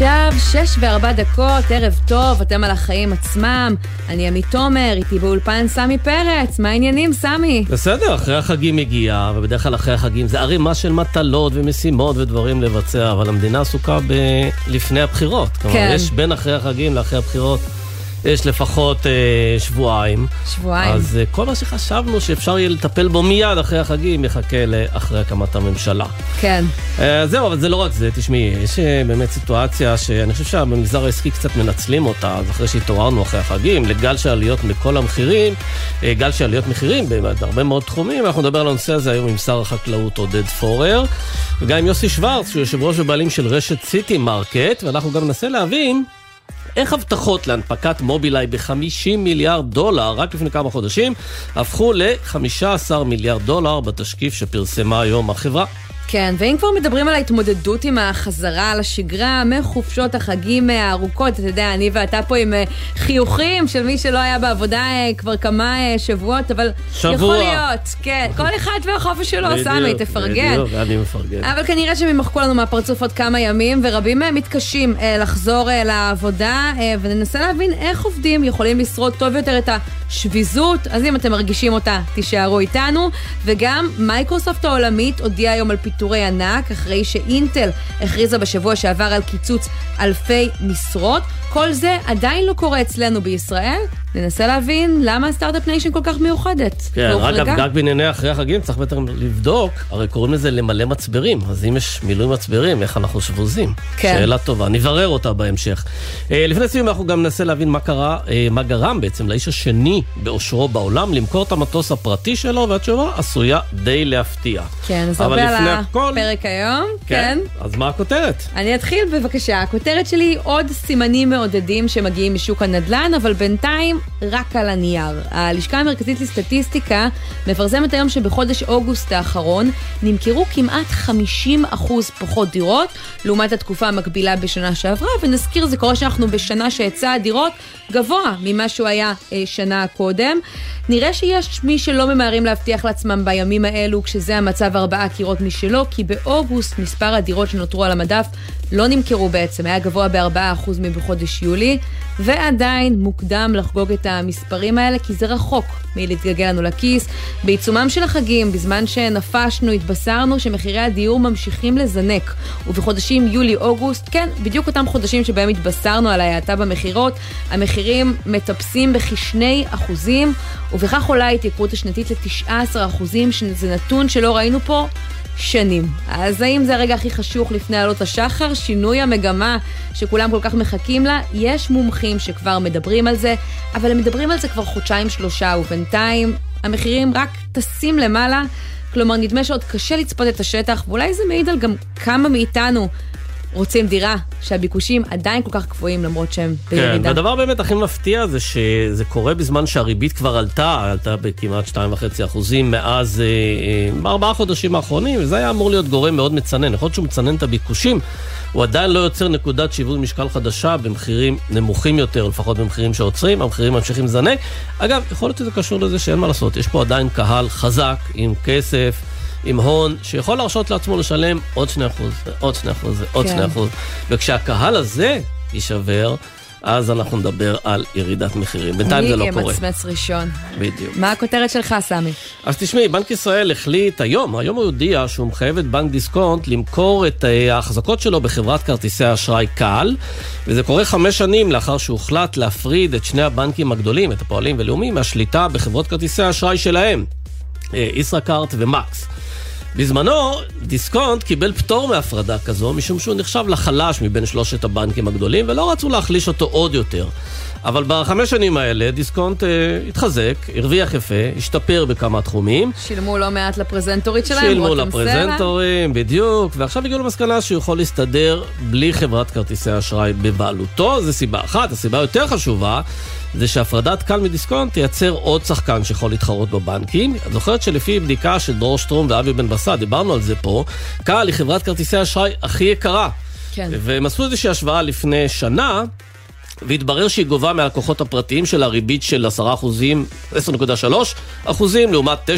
עכשיו שש וארבע דקות, ערב טוב, אתם על החיים עצמם. אני עמית תומר, איתי באולפן סמי פרץ. מה העניינים, סמי? בסדר, אחרי החגים הגיע, ובדרך כלל אחרי החגים זה ערימה של מטלות ומשימות ודברים לבצע, אבל המדינה עסוקה ב... לפני הבחירות. כן. כלומר, יש בין אחרי החגים לאחרי הבחירות. יש לפחות אה, שבועיים. שבועיים. אז אה, כל מה שחשבנו שאפשר יהיה לטפל בו מיד אחרי החגים, יחכה לאחרי הקמת הממשלה. כן. אה, זהו, אבל זה לא רק זה, תשמעי, יש אה, באמת סיטואציה שאני חושב שבמגזר העסקי קצת מנצלים אותה, אז אחרי שהתעוררנו אחרי החגים, לגל של עליות מכל המחירים, אה, גל של עליות מחירים בהרבה מאוד תחומים, אנחנו נדבר על הנושא הזה היום עם שר החקלאות עודד פורר, וגם עם יוסי שוורץ, שהוא יושב ראש ובעלים של רשת סיטי מרקט, ואנחנו גם ננסה להבין איך הבטחות להנפקת מובילאיי ב-50 מיליארד דולר, רק לפני כמה חודשים, הפכו ל-15 מיליארד דולר בתשקיף שפרסמה היום החברה. כן, ואם כבר מדברים על ההתמודדות עם החזרה לשגרה מחופשות החגים הארוכות, אתה יודע, אני ואתה פה עם אה, חיוכים של מי שלא היה בעבודה אה, כבר כמה אה, שבועות, אבל שבוע. יכול להיות, כן, כל אחד והחופש שלו, סמי, תפרגן. בדיוק, אני מפרגן. אבל כנראה שהם ימחקו לנו מהפרצוף עוד כמה ימים, ורבים מהם מתקשים לחזור לעבודה, וננסה להבין איך עובדים יכולים לשרוד טוב יותר את השביזות. אז אם אתם מרגישים אותה, תישארו איתנו. וגם מייקרוסופט העולמית הודיעה היום על פיטורי ענק, אחרי שאינטל הכריזה בשבוע שעבר על קיצוץ אלפי משרות. כל זה עדיין לא קורה אצלנו בישראל. ננסה להבין למה ה start-up nation כל כך מיוחדת. כן, והוחרגה. רק, בענייני אחרי החגים צריך בטח לבדוק, הרי קוראים לזה למלא מצברים, אז אם יש מילוי מצברים, איך אנחנו שבוזים? כן. שאלה טובה, נברר אותה בהמשך. אה, לפני סיום אנחנו גם ננסה להבין מה קרה, אה, מה גרם בעצם לאיש השני בעושרו בעולם למכור את המטוס הפרטי שלו, והתשובה עשויה די להפתיע. כן, אז הרבה על הפרק היום. כן. אז מה הכותרת? אני אתחיל בבקשה. הכותרת שלי היא עוד סימנים מעודדים שמגיעים משוק הנדל"ן, אבל בינתיים רק על הנייר. הלשכה המרכזית לסטטיסטיקה מפרסמת היום שבחודש אוגוסט האחרון נמכרו כמעט 50% פחות דירות לעומת התקופה המקבילה בשנה שעברה, ונזכיר, זה קורה שאנחנו בשנה שהיצע הדירות גבוה ממה שהוא היה אה, שנה קודם. נראה שיש מי שלא ממהרים להבטיח לעצמם בימים האלו, כשזה המצב ארבעה קירות משלו, כי באוגוסט מספר הדירות שנותרו על המדף לא נמכרו בעצם, היה גבוה ב-4% מבחודש יולי, ועדיין מוקדם לחגוג את המספרים האלה, כי זה רחוק מלהתגלגל לנו לכיס. בעיצומם של החגים, בזמן שנפשנו, התבשרנו שמחירי הדיור ממשיכים לזנק, ובחודשים יולי-אוגוסט, כן, בדיוק אותם חודשים שבהם התבשרנו על ההאטה במכירות, המחירים מטפסים בכשני אחוזים, ובכך עולה ההתייקרות השנתית ל-19 אחוזים, שזה נתון שלא ראינו פה שנים. אז האם זה הרגע הכי חשוך לפני עלות השחר? שינוי המגמה שכולם כל כך מחכים לה? יש מומחים שכבר מדברים על זה, אבל הם מדברים על זה כבר חודשיים-שלושה, ובינתיים המחירים רק טסים למעלה. כלומר, נדמה שעוד קשה לצפות את השטח, ואולי זה מעיד על גם כמה מאיתנו רוצים דירה, שהביקושים עדיין כל כך גבוהים למרות שהם כן, בירידה. והדבר באמת הכי מפתיע זה שזה קורה בזמן שהריבית כבר עלתה, עלתה בכמעט 2.5 אחוזים מאז אה, אה, בארבעה חודשים האחרונים, וזה היה אמור להיות גורם מאוד מצנן. יכול להיות שהוא מצנן את הביקושים, הוא עדיין לא יוצר נקודת שיווי משקל חדשה במחירים נמוכים יותר, לפחות במחירים שעוצרים, המחירים ממשיכים לזנק. אגב, יכול להיות שזה קשור לזה שאין מה לעשות, יש פה עדיין קהל חזק, עם כסף. עם הון, שיכול להרשות לעצמו לשלם עוד 2%, עוד 2%, עוד כן. 2%. וכשהקהל הזה יישבר, אז אנחנו נדבר על ירידת מחירים. בינתיים זה לא מי קורה. ימצמץ ראשון? בדיוק. מה הכותרת שלך, סמי? אז תשמעי, בנק ישראל החליט היום, היום הוא הודיע שהוא מחייב את בנק דיסקונט למכור את אה, ההחזקות שלו בחברת כרטיסי האשראי קל, וזה קורה חמש שנים לאחר שהוחלט להפריד את שני הבנקים הגדולים, את הפועלים ולאומי, מהשליטה בחברות כרטיסי האשראי שלהם, ישראכרט ומקס. בזמנו, דיסקונט קיבל פטור מהפרדה כזו, משום שהוא נחשב לחלש מבין שלושת הבנקים הגדולים, ולא רצו להחליש אותו עוד יותר. אבל בחמש שנים האלה דיסקונט אה, התחזק, הרוויח יפה, השתפר בכמה תחומים. שילמו לא מעט לפרזנטורית שלהם, שילמו רותם סלע. לפרזנטורים, בדיוק, ועכשיו הגיעו למסקנה שהוא יכול להסתדר בלי חברת כרטיסי אשראי בבעלותו, זו סיבה אחת. הסיבה היותר חשובה, זה שהפרדת קל מדיסקונט תייצר עוד שחקן שיכול להתחרות בבנקים. את זוכרת שלפי בדיקה של דרור שטרום ואבי בן בסט, דיברנו על זה פה, קל היא חברת כרטיסי אשראי הכי יקרה. כן. והם עשו איזושהי השוואה לפני שנה, והתברר שהיא גובה מהלקוחות הפרטיים של הריבית של 10 אחוזים, 10.3 אחוזים, לעומת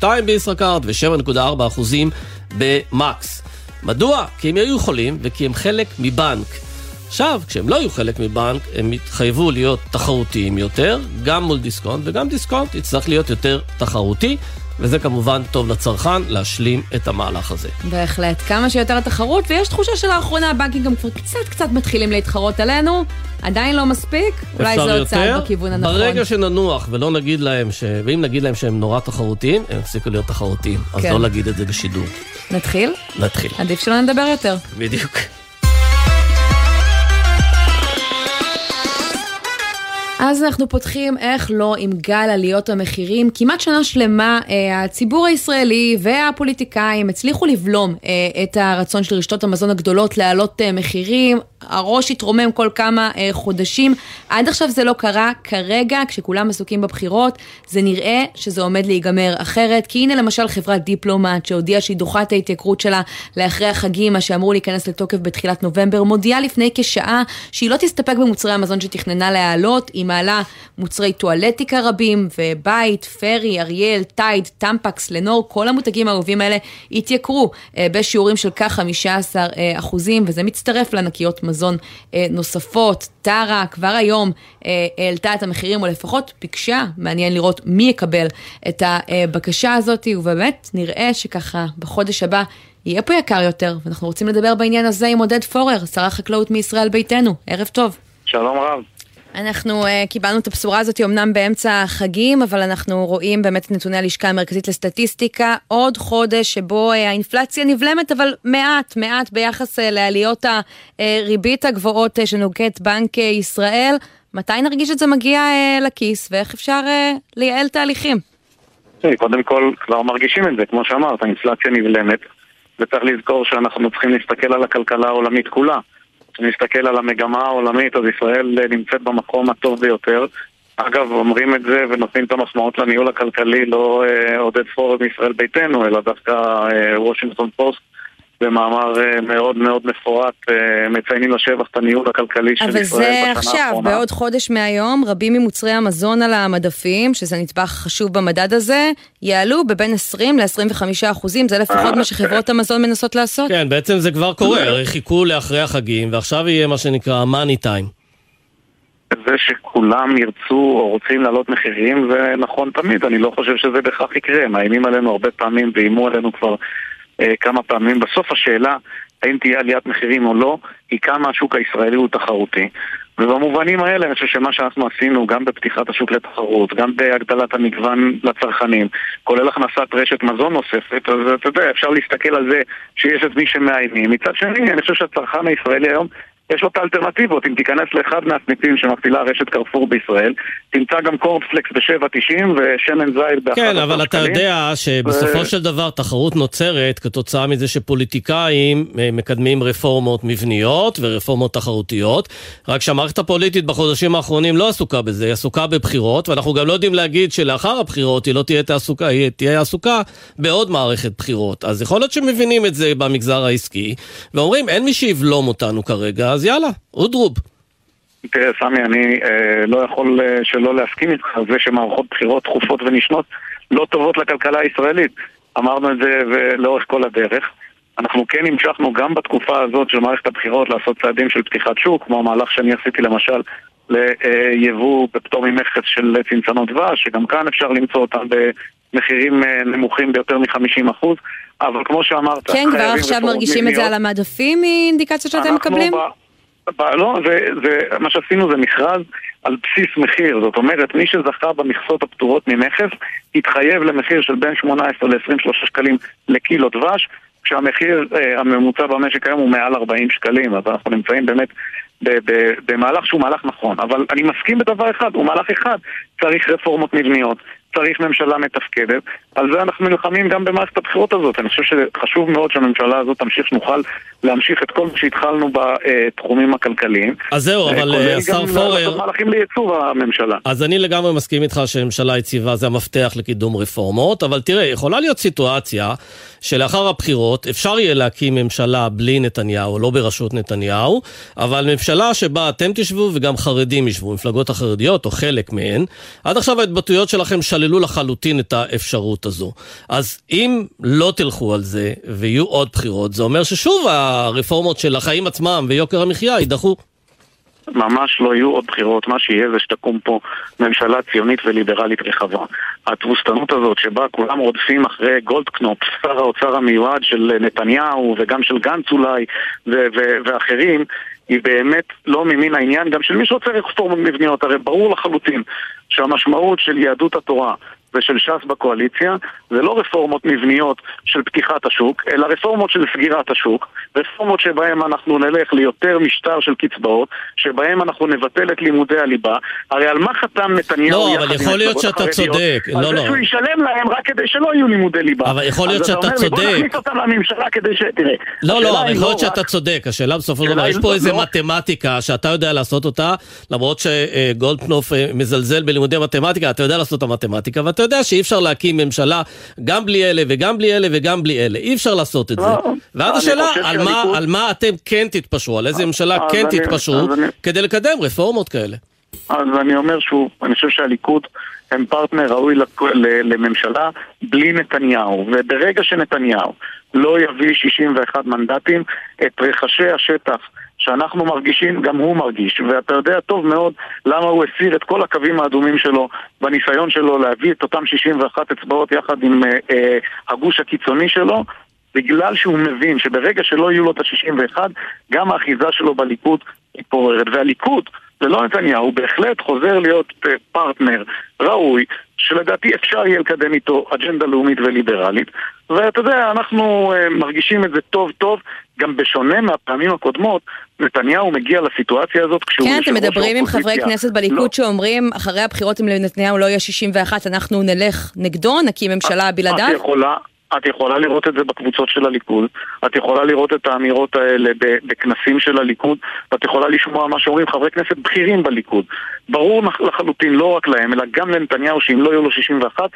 9.2 בישראכרט ו-7.4 אחוזים במקס. מדוע? כי הם היו יכולים וכי הם חלק מבנק. עכשיו, כשהם לא יהיו חלק מבנק, הם יתחייבו להיות תחרותיים יותר, גם מול דיסקונט, וגם דיסקונט יצטרך להיות יותר תחרותי, וזה כמובן טוב לצרכן להשלים את המהלך הזה. בהחלט, כמה שיותר תחרות, ויש תחושה שלאחרונה הבנקים גם כבר קצת קצת מתחילים להתחרות עלינו, עדיין לא מספיק, אולי זה עוד צעד בכיוון הנכון. ברגע שננוח ולא נגיד להם, ש... ואם נגיד להם שהם נורא תחרותיים, הם יפסיקו להיות תחרותיים. אז כן. לא להגיד את זה בשידור. נתחיל? נתחיל. עדיף שלא נדבר יותר. בדיוק. אז אנחנו פותחים, איך לא, עם גל עליות המחירים. כמעט שנה שלמה אה, הציבור הישראלי והפוליטיקאים הצליחו לבלום אה, את הרצון של רשתות המזון הגדולות להעלות אה, מחירים. הראש התרומם כל כמה חודשים. עד עכשיו זה לא קרה. כרגע, כשכולם עסוקים בבחירות, זה נראה שזה עומד להיגמר אחרת. כי הנה למשל חברת דיפלומט, שהודיעה שהיא דוחה את ההתייקרות שלה לאחרי החגים, מה שאמור להיכנס לתוקף בתחילת נובמבר, מודיעה לפני כשעה שהיא לא תסתפק במוצרי המזון שתכננה להעלות, היא מעלה מוצרי טואלטיקה רבים, ובית, פרי, אריאל, טייד, טמפקס, לנור, כל המותגים האהובים האלה התייקרו אה, בשיעורים של כ-15 אה, אחוזים, וזה מצטרף לענקיות מזון אה, נוספות. טרה כבר היום העלתה את המחירים, או לפחות ביקשה, מעניין לראות מי יקבל את הבקשה הזאת, ובאמת נראה שככה בחודש הבא יהיה פה יקר יותר, ואנחנו רוצים לדבר בעניין הזה עם עודד פורר, שר החקלאות מישראל ביתנו. ערב טוב. שלום רב. אנחנו uh, קיבלנו את הבשורה הזאת אמנם באמצע החגים, אבל אנחנו רואים באמת את נתוני הלשכה המרכזית לסטטיסטיקה, עוד חודש שבו uh, האינפלציה נבלמת, אבל מעט, מעט ביחס uh, לעליות הריבית הגבוהות uh, שנוקט בנק uh, ישראל. מתי נרגיש את זה מגיע uh, לכיס, ואיך אפשר uh, לייעל תהליכים? קודם כל, כבר מרגישים את זה, כמו שאמרת, האינפלציה נבלמת, וצריך לזכור שאנחנו צריכים להסתכל על הכלכלה העולמית כולה. כשנסתכל על המגמה העולמית, אז ישראל נמצאת במקום הטוב ביותר. אגב, אומרים את זה ונותנים את המחמאות לניהול הכלכלי לא אה, עודד פורר מישראל ביתנו, אלא דווקא אה, וושינגטון פוסט. במאמר אה, מאוד מאוד מפורט אה, מציינים לשבח את הניהול הכלכלי של ישראל בשנה האחרונה. אבל זה עכשיו, בעוד חודש מהיום, רבים ממוצרי המזון על המדפים, שזה נדבך חשוב במדד הזה, יעלו בבין 20 ל-25 אחוזים, זה לפחות מה שחברות המזון מנסות לעשות. כן, בעצם זה כבר קורה, הרי חיכו לאחרי החגים, ועכשיו יהיה מה שנקרא מאני טיים. זה שכולם ירצו או רוצים להעלות מחירים זה נכון תמיד, אני לא חושב שזה בהכרח יקרה, מאיימים עלינו הרבה פעמים ואיימו עלינו כבר אה, כמה פעמים. בסוף השאלה האם תהיה עליית מחירים או לא, היא כמה השוק הישראלי הוא תחרותי. ובמובנים האלה אני חושב שמה שאנחנו עשינו, גם בפתיחת השוק לתחרות, גם בהגדלת המגוון לצרכנים, כולל הכנסת רשת מזון נוספת, אז אתה יודע, אפשר להסתכל על זה שיש את מי שמאיימים. מצד שני, אני חושב שהצרכן הישראלי היום יש לו את האלטרנטיבות, אם תיכנס לאחד מהסניפים שמפעילה רשת קרפור בישראל, תמצא גם קורנפלקס ב-7.90 ושמן זית ב-11 כן, אבל אתה יודע שבסופו של דבר תחרות נוצרת כתוצאה מזה שפוליטיקאים אה, מקדמים רפורמות מבניות ורפורמות תחרותיות, רק שהמערכת הפוליטית בחודשים האחרונים לא עסוקה בזה, היא עסוקה בבחירות, ואנחנו גם לא יודעים להגיד שלאחר הבחירות היא לא תהיה עסוקה, היא תהיה עסוקה בעוד מערכת בחירות. אז יכול להיות שמבינים את זה במגזר העסקי, ואומרים אין מי שיבלום אותנו כרגע, אז יאללה, אודרוב. תראה, סמי, אני אה, לא יכול אה, שלא להסכים איתך על זה שמערכות בחירות תכופות ונשנות לא טובות לכלכלה הישראלית. אמרנו את זה לאורך כל הדרך. אנחנו כן המשכנו גם בתקופה הזאת של מערכת הבחירות לעשות צעדים של פתיחת שוק, כמו המהלך שאני עשיתי למשל ליבוא בפטור ממכס של צנצנות דבש, שגם כאן אפשר למצוא אותם במחירים אה, נמוכים ביותר מ-50%, אבל כמו שאמרת... כן, כבר עכשיו מרגישים את זה על המדפים מאינדיקציות שאתם מקבלים? ב... לא, זה, זה, מה שעשינו זה מכרז על בסיס מחיר, זאת אומרת מי שזכה במכסות הפטורות ממכס התחייב למחיר של בין 18 ל-23 שקלים לקילו דבש כשהמחיר אה, הממוצע במשק היום הוא מעל 40 שקלים. אז אנחנו נמצאים באמת במהלך שהוא מהלך נכון. אבל אני מסכים בדבר אחד, הוא מהלך אחד. צריך רפורמות מבניות צריך ממשלה מתפקדת. על זה אנחנו נלחמים גם במערכת הבחירות הזאת. אני חושב שחשוב מאוד שהממשלה הזאת תמשיך, שנוכל להמשיך את כל מה שהתחלנו בתחומים הכלכליים. אז זהו, אבל כולל השר גם פורר... לעשות מהלכים לייצוב הממשלה. אז אני לגמרי מסכים איתך שממשלה יציבה זה המפתח לקידום רפורמות, אבל תראה, יכולה להיות סיטואציה שלאחר הבחירות אפשר יהיה להקים ממשלה בלי נתניהו, לא בראשות נתניהו, אבל ממשלה שבה אתם תשבו וגם חרדים ישבו, מפלגות החרדיות או חלק מהן. עד עכשיו ההתבטאויות שלכם שללו לחלוטין את האפשרות הזו. אז אם לא תלכו על זה ויהיו עוד בחירות, זה אומר ששוב הרפורמות של החיים עצמם ויוקר המחיה יידחו. ממש לא יהיו עוד בחירות, מה שיהיה זה שתקום פה ממשלה ציונית וליברלית רחבה. התבוסתנות הזאת שבה כולם רודפים אחרי גולדקנופ, שר האוצר המיועד של נתניהו וגם של גנץ אולי ו- ו- ואחרים, היא באמת לא ממין העניין גם של מי שרוצה רפורמות מבניות. הרי ברור לחלוטין שהמשמעות של יהדות התורה ושל ש"ס בקואליציה זה לא רפורמות מבניות של פתיחת השוק, אלא רפורמות של סגירת השוק, רפורמות שבהן אנחנו נלך ליותר משטר של קצבאות, שבהן אנחנו נבטל את לימודי הליבה. הרי על מה חתם נתניהו לא, יחד אבל עם יכול להיות המפלגות שאתה החרדיות? צודק. על לא, זה לא. שהוא ישלם להם רק כדי שלא יהיו לימודי ליבה. אבל יכול להיות שאתה אומר לי, בוא צודק. נכניס אותם לממשלה כדי ש... תראה, לא, לא, אבל יכול להיות רק- שאתה צודק. השאלה בסופו של דבר, יש פה לא- איזה לא- מתמטיקה שאתה יודע לעשות אותה, למרות שגולדקנופ אה, מזלזל בלימודי מתמטיקה, אתה יודע לעשות את המתמטיקה, ואתה יודע שאי אפשר להקים ממשלה גם בלי אלה וגם בלי אלה וגם בלי אלה. אי אפשר לעשות את זה. לא, ואז השאלה, על מה- על מה אתם כן תתפשרו, על איזה ממשלה כן תתפשרו, כדי לקדם רפורמות כאלה. אז אני אומר שוב, אני חושב שהליכוד הם פרטנר ראוי לממשלה בלי נתניהו, וברגע שנתניהו לא יביא 61 מנדטים, את רחשי השטח שאנחנו מרגישים, גם הוא מרגיש. ואתה יודע טוב מאוד למה הוא הסיר את כל הקווים האדומים שלו בניסיון שלו להביא את אותם 61 אצבעות יחד עם אה, אה, הגוש הקיצוני שלו. בגלל שהוא מבין שברגע שלא יהיו לו את ה-61, גם האחיזה שלו בליכוד מתפוררת. והליכוד, ולא נתניהו, הוא בהחלט חוזר להיות אה, פרטנר ראוי, שלדעתי אפשר יהיה לקדם איתו אג'נדה לאומית וליברלית. ואתה יודע, אנחנו אה, מרגישים את זה טוב טוב, גם בשונה מהפעמים הקודמות, נתניהו מגיע לסיטואציה הזאת כשהוא כן, אתם מדברים עם. חברי כנסת לא, בליכוד שאומרים, אחרי הבחירות אם לנתניהו לא יהיה 61, אנחנו נלך נגדו, נקים ממשלה בלעדיו? את יכולה, את יכולה לראות את זה בקבוצות של הליכוד, את יכולה לראות את האמירות האלה בכנסים של הליכוד, ואת יכולה לשמוע מה שאומרים חברי כנסת בכירים בליכוד. ברור לחלוטין, לא רק להם, אלא גם לנתניהו, שאם לא יהיו לו 61,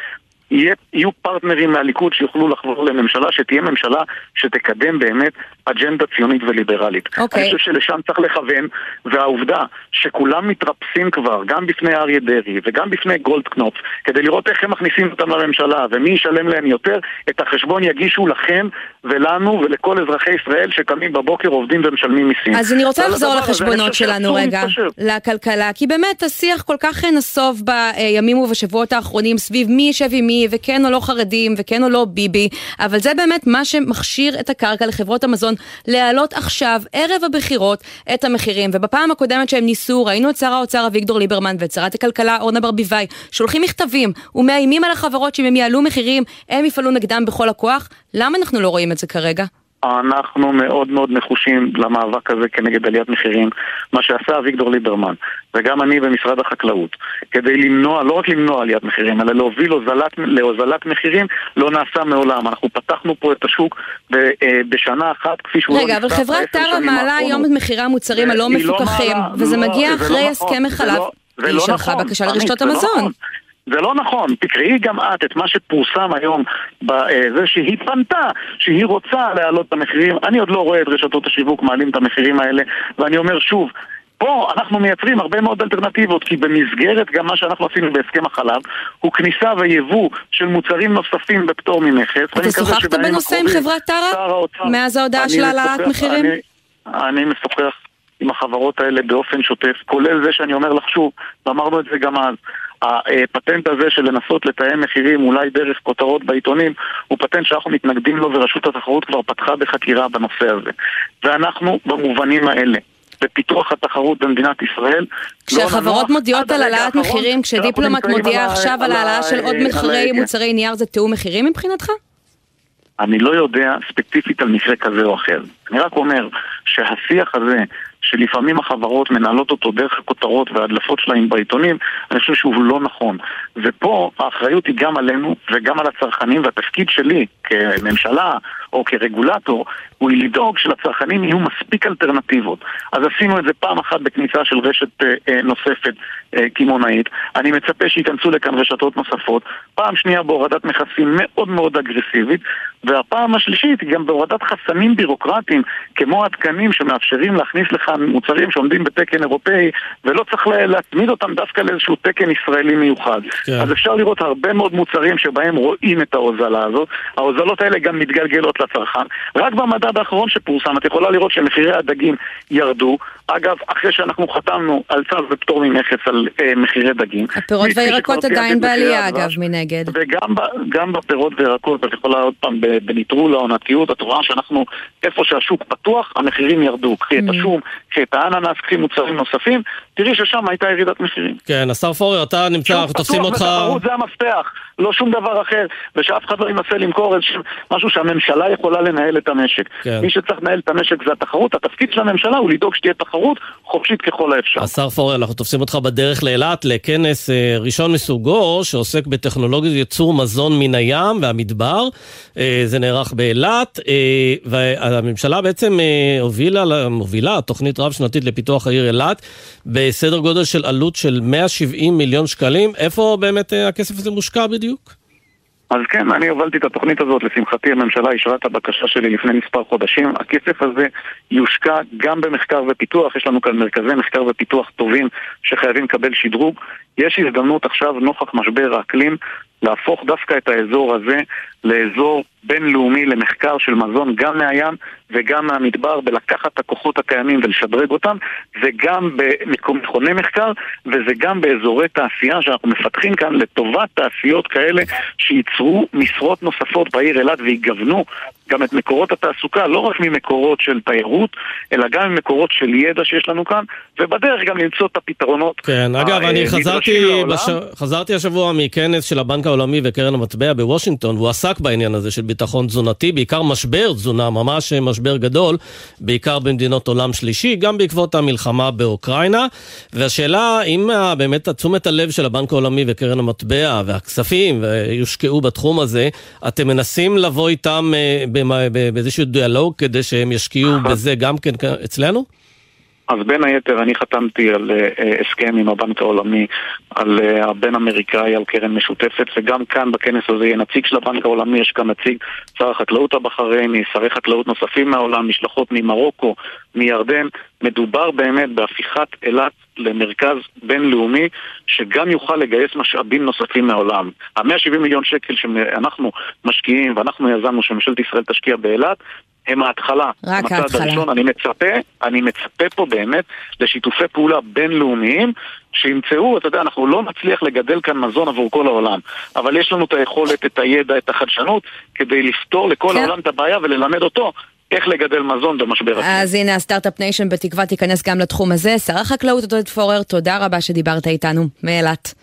יהיה, יהיו פרטנרים מהליכוד שיוכלו לחבור לממשלה, שתהיה ממשלה שתקדם באמת אג'נדה ציונית וליברלית. אוקיי. אני חושב שלשם צריך לכוון, והעובדה שכולם מתרפסים כבר, גם בפני אריה דרעי וגם בפני גולדקנופ, כדי לראות איך הם מכניסים אותם לממשלה ומי ישלם להם יותר, את החשבון יגישו לכם ולנו ולכל אזרחי ישראל שקמים בבוקר, עובדים ומשלמים מיסים. אז אני רוצה לחזור לחשבונות שלנו רגע, להתפשר. לכלכלה, כי באמת השיח כל כך נסוב בימים ובשבועות האחרונים סביב מי יישב עם מי, וכן או לא חרדים, וכן או לא ביבי, אבל זה באמת מה שמכשיר את הקרקע לחברות המזון להעלות עכשיו, ערב הבחירות, את המחירים. ובפעם הקודמת שהם ניסו, ראינו את שר האוצר אביגדור ליברמן ואת שרת הכלכלה אורנה ברביבאי, שולחים מכתבים ומאיימים על החברות שאם הם יעלו מחירים, הם יפעלו נגדם בכל הכוח. למה אנחנו לא רואים את זה כרגע? אנחנו מאוד מאוד נחושים למאבק הזה כנגד עליית מחירים. מה שעשה אביגדור ליברמן, וגם אני במשרד החקלאות, כדי למנוע, לא רק למנוע עליית מחירים, אלא להוביל הוזלת, להוזלת מחירים, לא נעשה מעולם. אנחנו פתחנו פה את השוק ב, אה, בשנה אחת, כפי שהוא רגע, לא אבל נפתח חברת בעשר טרה שנים מעלה. היום את מחירי המוצרים הלא לא מפוקחים, מעלה, וזה לא, מגיע זה אחרי לא הסכם נכון, החלב. לא- היא לא שלחה נכון, בקשה לרשתות לא המזון. זה לא נכון, תקראי גם את את מה שפורסם היום בזה שהיא פנתה, שהיא רוצה להעלות את המחירים. אני עוד לא רואה את רשתות השיווק מעלים את המחירים האלה, ואני אומר שוב, פה אנחנו מייצרים הרבה מאוד אלטרנטיבות, כי במסגרת גם מה שאנחנו עשינו בהסכם החלב, הוא כניסה ויבוא של מוצרים נוספים בפטור ממכס. אתה שוחחת בנושא עם חברת טרה? מאז ההודעה של העלאת מחירים? אני- אני משוחח עם החברות האלה באופן שוטף, כולל זה שאני אומר לך שוב, ואמרנו את זה גם אז, הפטנט הזה של לנסות לתאם מחירים אולי דרך כותרות בעיתונים הוא פטנט שאנחנו מתנגדים לו ורשות התחרות כבר פתחה בחקירה בנושא הזה. ואנחנו במובנים האלה. בפיתוח התחרות במדינת ישראל. כשהחברות לא מודיעות על העלאת מחירים, כשדיפלומט מודיע עכשיו על העלאה של עוד מחירי. מוצרי נייר, זה תיאום מחירים מבחינתך? אני לא יודע ספציפית על מקרה כזה או אחר. אני רק אומר שהשיח הזה שלפעמים החברות מנהלות אותו דרך הכותרות וההדלפות שלהם בעיתונים, אני חושב שהוא לא נכון. ופה האחריות היא גם עלינו וגם על הצרכנים, והתפקיד שלי כממשלה או כרגולטור הוא לדאוג שלצרכנים יהיו מספיק אלטרנטיבות. אז עשינו את זה פעם אחת בכניסה של רשת אה, אה, נוספת אה, קמעונאית. אני מצפה שייכנסו לכאן רשתות נוספות. פעם שנייה בהורדת מכסים מאוד מאוד אגרסיבית, והפעם השלישית היא גם בהורדת חסמים בירוקרטיים, כמו התקנים שמאפשרים להכניס לכאן מוצרים שעומדים בתקן אירופאי, ולא צריך להצמיד אותם דווקא לאיזשהו תקן ישראלי מיוחד. כן. אז אפשר לראות הרבה מאוד מוצרים שבהם רואים את ההוזלה הזאת. ההוזלות האלה גם מתגלגלות לצרכן. רק במדד האחרון שפורסם, את יכולה לראות שמחירי הדגים ירדו. אגב, אחרי שאנחנו חתמנו על צו ופטור ממכס על אה, מחירי דגים. הפירות והירקות עדיין בעלייה, אגב, מנגד. וגם בפרות וירקות, את יכולה עוד פעם, בנטרול העונתיות, את רואה שאנחנו, איפה שהשוק פתוח, המחירים ירדו. קחי את mm. השום, קחי את האננס, קחי מוצרים נוספים, תראי ששם הייתה ירידת מחירים. כן, השר פורר, אתה נמצא, אנחנו תופסים אותך... זה המפתח, לא שום דבר אחר, ושאף אחד לא ינסה למכור איזה משהו שהממשלה יכולה לנהל את המשק. כן. מי שצריך לנהל את המשק זה התחרות, התפקיד של הממשלה הוא לדאוג שתהיה תחרות חופשית ככל האפשר. השר פורר, אנחנו תופסים אותך בדרך לאילת לכנס אה, ראשון מסוגו, שעוסק בטכנולוגיות ייצור מזון מן הים והמדבר. אה, זה נערך באילת, אה, והממשלה בעצם הובילה, מובילה תוכנית רב-שנתית לפיתוח העיר אילת, בסדר גודל של עלות של 170 מיליון שקלים. איפה באמת הכסף הזה מושקע בדיוק? אז כן, אני הובלתי את התוכנית הזאת, לשמחתי הממשלה אישרה את הבקשה שלי לפני מספר חודשים. הכסף הזה יושקע גם במחקר ופיתוח, יש לנו כאן מרכזי מחקר ופיתוח טובים שחייבים לקבל שדרוג. יש הזדמנות עכשיו, נוכח משבר האקלים, להפוך דווקא את האזור הזה לאזור בינלאומי למחקר של מזון גם מהים וגם מהמדבר, בלקחת את הכוחות הקיימים ולשדרג אותם, זה גם במכוני מחקר וזה גם באזורי תעשייה שאנחנו מפתחים כאן לטובת תעשיות כאלה שייצרו משרות נוספות בעיר אילת ויגוונו גם את מקורות התעסוקה, לא רק ממקורות של תיירות, אלא גם ממקורות של ידע שיש לנו כאן, ובדרך גם למצוא את הפתרונות. כן, אגב, אני חזרתי, בש... חזרתי השבוע מכנס של הבנק העולמי וקרן המטבע בוושינגטון, והוא עסק בעניין הזה של ביטחון תזונתי, בעיקר משבר תזונה, ממש משבר גדול, בעיקר במדינות עולם שלישי, גם בעקבות המלחמה באוקראינה. והשאלה, אם באמת תשומת הלב של הבנק העולמי וקרן המטבע והכספים יושקעו בתחום הזה, אתם מנסים לבוא איתם אה, באיזשהו דיאלוג כדי שהם ישקיעו בזה גם כן אצלנו? אז בין היתר אני חתמתי על uh, הסכם עם הבנק העולמי, על uh, הבן אמריקאי, על קרן משותפת, וגם כאן בכנס הזה יהיה נציג של הבנק העולמי, יש כאן נציג שר החקלאות הבחרייני, שרי חקלאות נוספים מהעולם, משלחות ממרוקו, מירדן. מדובר באמת בהפיכת אילת למרכז בינלאומי שגם יוכל לגייס משאבים נוספים מהעולם. ה-170 מיליון שקל שאנחנו משקיעים ואנחנו יזמנו שממשלת ישראל תשקיע באילת הם ההתחלה. רק ההתחלה. הראשון, אני מצפה, אני מצפה פה באמת לשיתופי פעולה בינלאומיים שימצאו, אתה יודע, אנחנו לא נצליח לגדל כאן מזון עבור כל העולם, אבל יש לנו את היכולת, את הידע, את החדשנות, כדי לפתור לכל כן. העולם את הבעיה וללמד אותו איך לגדל מזון במשבר הזה. אז הנה ה start-up nation בתקווה תיכנס גם לתחום הזה. שר החקלאות עודד פורר, תודה רבה שדיברת איתנו מאילת.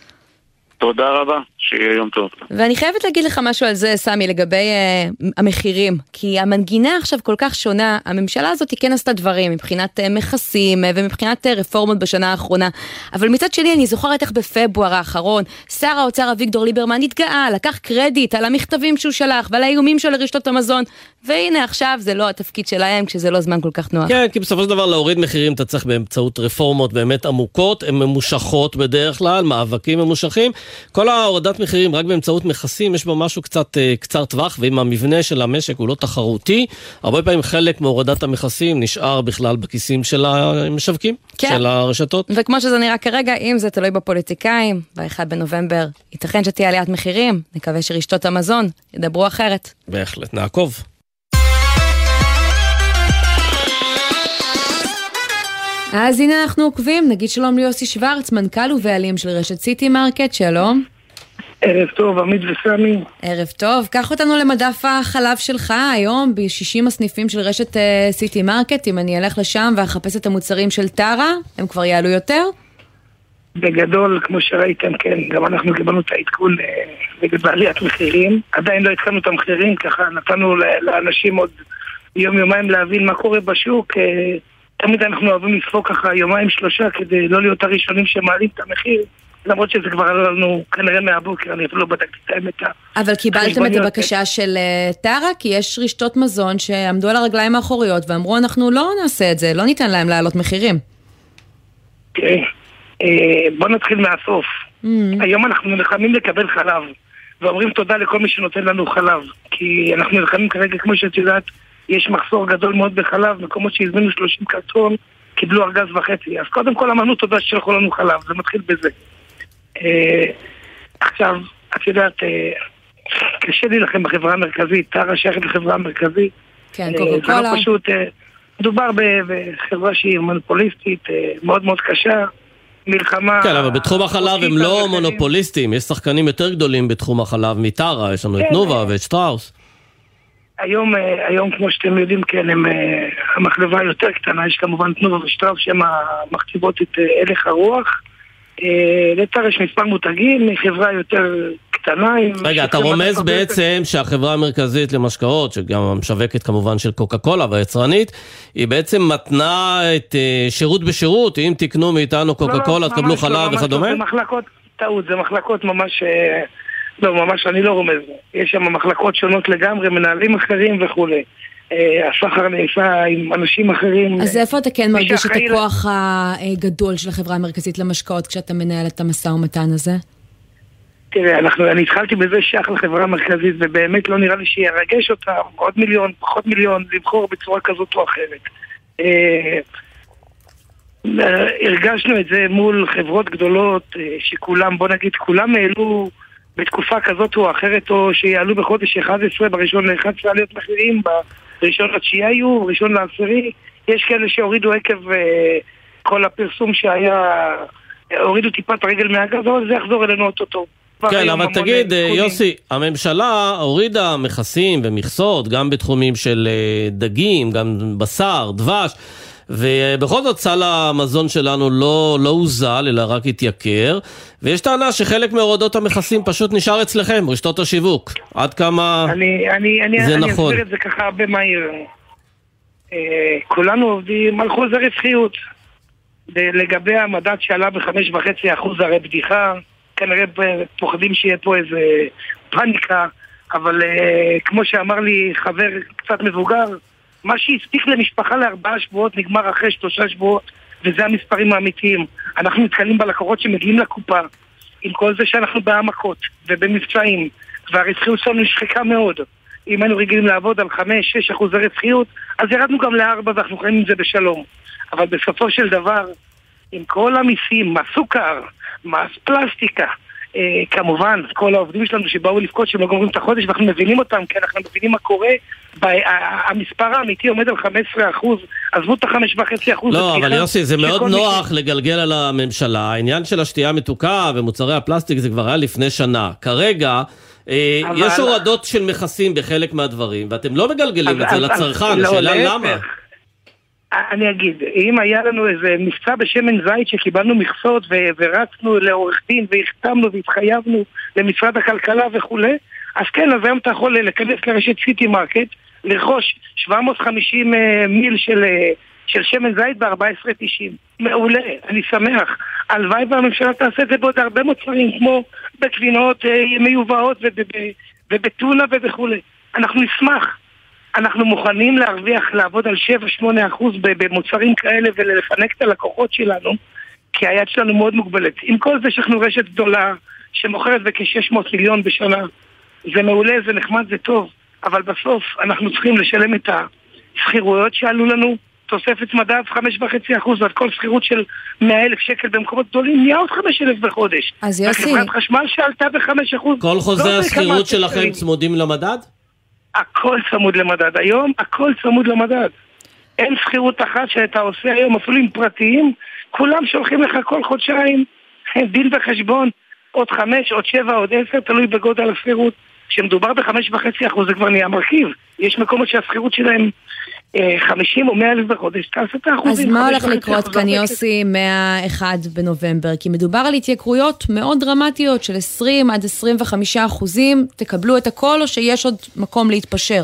תודה רבה, שיהיה יום טוב. ואני חייבת להגיד לך משהו על זה, סמי, לגבי אה, המחירים. כי המנגינה עכשיו כל כך שונה, הממשלה הזאת כן עשתה דברים מבחינת אה, מכסים אה, ומבחינת אה, רפורמות בשנה האחרונה. אבל מצד שני, אני זוכרת איך בפברואר האחרון, שר האוצר אביגדור ליברמן התגאה, לקח קרדיט על המכתבים שהוא שלח ועל האיומים שלו לרשתות המזון. והנה עכשיו זה לא התפקיד שלהם כשזה לא זמן כל כך נוח. כן, כי בסופו של דבר להוריד מחירים אתה צריך באמצעות רפורמות באמת עמוקות, הן ממושכות בדרך כלל, מאבקים ממושכים. כל ההורדת מחירים רק באמצעות מכסים, יש בו משהו קצת uh, קצר טווח, ואם המבנה של המשק הוא לא תחרותי, הרבה פעמים חלק מהורדת המכסים נשאר בכלל בכיסים של המשווקים, כן. של הרשתות. וכמו שזה נראה כרגע, אם זה תלוי בפוליטיקאים, ב-1 בנובמבר ייתכן שתהיה עליית מחירים, נקווה שרשתות המזון ידברו אחרת. בהחלט, נעקוב. אז הנה אנחנו עוקבים, נגיד שלום ליוסי שוורץ, מנכ"ל ובעלים של רשת סיטי מרקט, שלום. ערב טוב, עמית וסמי. ערב טוב, קח אותנו למדף החלב שלך היום ב-60 הסניפים של רשת סיטי uh, מרקט. אם אני אלך לשם ואחפש את המוצרים של טרה, הם כבר יעלו יותר? בגדול, כמו שראיתם, כן, גם אנחנו קיבלנו את העדכון נגד uh, בעליית מחירים. עדיין לא התחלנו את המחירים, ככה נתנו לאנשים עוד יום-יומיים להבין מה קורה בשוק. Uh, תמיד אנחנו אוהבים לספוג ככה יומיים שלושה כדי לא להיות הראשונים שמעלים את המחיר. למרות שזה כבר עלה לנו כנראה מהבוקר, אני אפילו לא בדקתי את האמת. אבל קיבלתם את הבקשה של אה, טרה? כי יש רשתות מזון שעמדו על הרגליים האחוריות ואמרו, אנחנו לא נעשה את זה, לא ניתן להם להעלות מחירים. תראי, אה, בוא נתחיל מהסוף. Mm. היום אנחנו נלחמים לקבל חלב, ואומרים תודה לכל מי שנותן לנו חלב. כי אנחנו נלחמים כרגע, כמו שאת יודעת, יש מחסור גדול מאוד בחלב, מקומות שהזמינו 30 קרטון, קיבלו ארגז וחצי. אז קודם כל אמרנו תודה ששלחו לנו חלב, זה מתחיל בזה. אה, עכשיו, את יודעת, אה, קשה להילחם בחברה המרכזית, טרה שייכת לחברה המרכזית. כן, קוקו קולה. זה לא פשוט, מדובר בחברה שהיא מונופוליסטית, מאוד מאוד קשה. מלחמה... כן, אבל בתחום החלב הם לא מונופוליסטים, יש שחקנים יותר גדולים בתחום החלב מטרה, יש לנו את כן. נובה ואת שטראוס. היום, היום, כמו שאתם יודעים, כן, הם, המחלבה יותר קטנה, יש כמובן תנובה ושטראוס שהן המכתיבות את הלך הרוח. לטר יש מספר מותגים, חברה יותר קטנה. רגע, אתה רומז בעצם שהחברה המרכזית למשקאות, שגם המשווקת כמובן של קוקה קולה והיצרנית, היא בעצם מתנה את uh, שירות בשירות, אם תקנו מאיתנו קוקה לא, קולה, לא, תקבלו חלב לא, וכדומה? זה מחלקות, טעות, זה מחלקות ממש... אה, לא, ממש אני לא רומז. יש שם מחלקות שונות לגמרי, מנהלים אחרים וכולי. אה, הסחר נעשה עם אנשים אחרים. אז איפה אתה כן מרגיש את הכוח הגדול של החברה המרכזית למשקאות כשאתה מנהל את המשא ומתן הזה? תראה, אנחנו, אני התחלתי בזה שייך לחברה המרכזית, ובאמת לא נראה לי שירגש אותם, עוד מיליון, פחות מיליון, לבחור בצורה כזאת או אחרת. אה, הרגשנו את זה מול חברות גדולות, אה, שכולם, בוא נגיד, כולם העלו בתקופה כזאת או אחרת, או שיעלו בחודש 11, בראשון ל-11 עליות מחירים, בראשון לתשיעי היו, בראשון לעשירי. יש כאלה שהורידו עקב אה, כל הפרסום שהיה, הורידו טיפה את הרגל מהגז, אבל זה יחזור אלינו אוטוטו. כן, אבל תגיד, אה, יוסי, הממשלה הורידה מכסים ומכסות גם בתחומים של אה, דגים, גם בשר, דבש. ובכל זאת סל המזון שלנו לא, לא הוזל, אלא רק התייקר, ויש טענה שחלק מהורדות המכסים פשוט נשאר אצלכם, רשתות השיווק. עד כמה אני, אני, אני, זה אני נכון? אני אסביר את זה ככה הרבה מהיר. אה, כולנו עובדים על חוזר רווחיות. לגבי המדד שעלה בחמש וחצי אחוז, הרי בדיחה. כנראה פוחדים שיהיה פה איזה פאניקה, אבל uh, כמו שאמר לי חבר קצת מבוגר, מה שהספיק למשפחה לארבעה שבועות נגמר אחרי שלושה שבועות, וזה המספרים האמיתיים. אנחנו נתקלים בלקוחות שמגיעים לקופה, עם כל זה שאנחנו בהעמקות ובמבצעים, והרווחיות שלנו נשחקה מאוד. אם היינו רגילים לעבוד על 5-6 אחוזי רווחיות, אז ירדנו גם ל-4 ואנחנו חיים עם זה בשלום. אבל בסופו של דבר, עם כל המיסים, הסוכר, מס פלסטיקה. אה, כמובן, כל העובדים שלנו שבאו לבכות שהם לא גומרים את החודש ואנחנו מבינים אותם כי אנחנו מבינים מה קורה המספר האמיתי עומד על 15 אחוז, עזבו את ה-5.5 אחוז. לא, אבל יוסי, זה מאוד נוח לגלגל על הממשלה. העניין של השתייה המתוקה ומוצרי הפלסטיק זה כבר היה לפני שנה. כרגע... אה. יש הורדות של מכסים בחלק מהדברים, ואתם לא מגלגלים את זה לצרכן, לא, השאלה למה. אני אגיד, אם היה לנו איזה מבצע בשמן זית שקיבלנו מכסות ורצנו לעורך דין והחתמנו והתחייבנו למשרד הכלכלה וכולי, אז כן, אז היום אתה יכול להיכנס לרשת סיטי מרקט, לרכוש 750 אה, מיל של, אה, של שמן זית ב-14.90. מעולה, אני שמח. הלוואי והממשלה תעשה את זה בעוד הרבה מוצרים, כמו בגבינות אה, מיובאות ובטונה וכולי. אנחנו נשמח. אנחנו מוכנים להרוויח, לעבוד על 7-8% במוצרים כאלה ולפנק את הלקוחות שלנו, כי היד שלנו מאוד מוגבלת. עם כל זה שאנחנו רשת גדולה שמוכרת בכ-600 מיליון בשנה, זה מעולה, זה נחמד, זה טוב, אבל בסוף אנחנו צריכים לשלם את השכירויות שעלו לנו, תוספת מדד 5.5% ועד כל שכירות של 100 אלף שקל במקומות גדולים נהיה עוד 5 אלף בחודש. אז יוסי... וחברת חשמל שעלתה ב-5%. כל חוזי לא השכירות שלכם צמודים למדד? הכל צמוד למדד. היום הכל צמוד למדד. אין שכירות אחת שאתה עושה היום, אפילו עם פרטיים, כולם שולחים לך כל חודשיים דין וחשבון, עוד חמש, עוד שבע, עוד עשר, תלוי בגודל השכירות. כשמדובר בחמש וחצי אחוז זה כבר נהיה מרכיב. יש מקומות שהשכירות שלהם 50 או 100 אלף בחודש, תעשה את האחוזים. אז מה הולך לקרות כאן, יוסי, מה-1 בנובמבר? כי מדובר על התייקרויות מאוד דרמטיות של 20 עד 25 אחוזים. תקבלו את הכל או שיש עוד מקום להתפשר?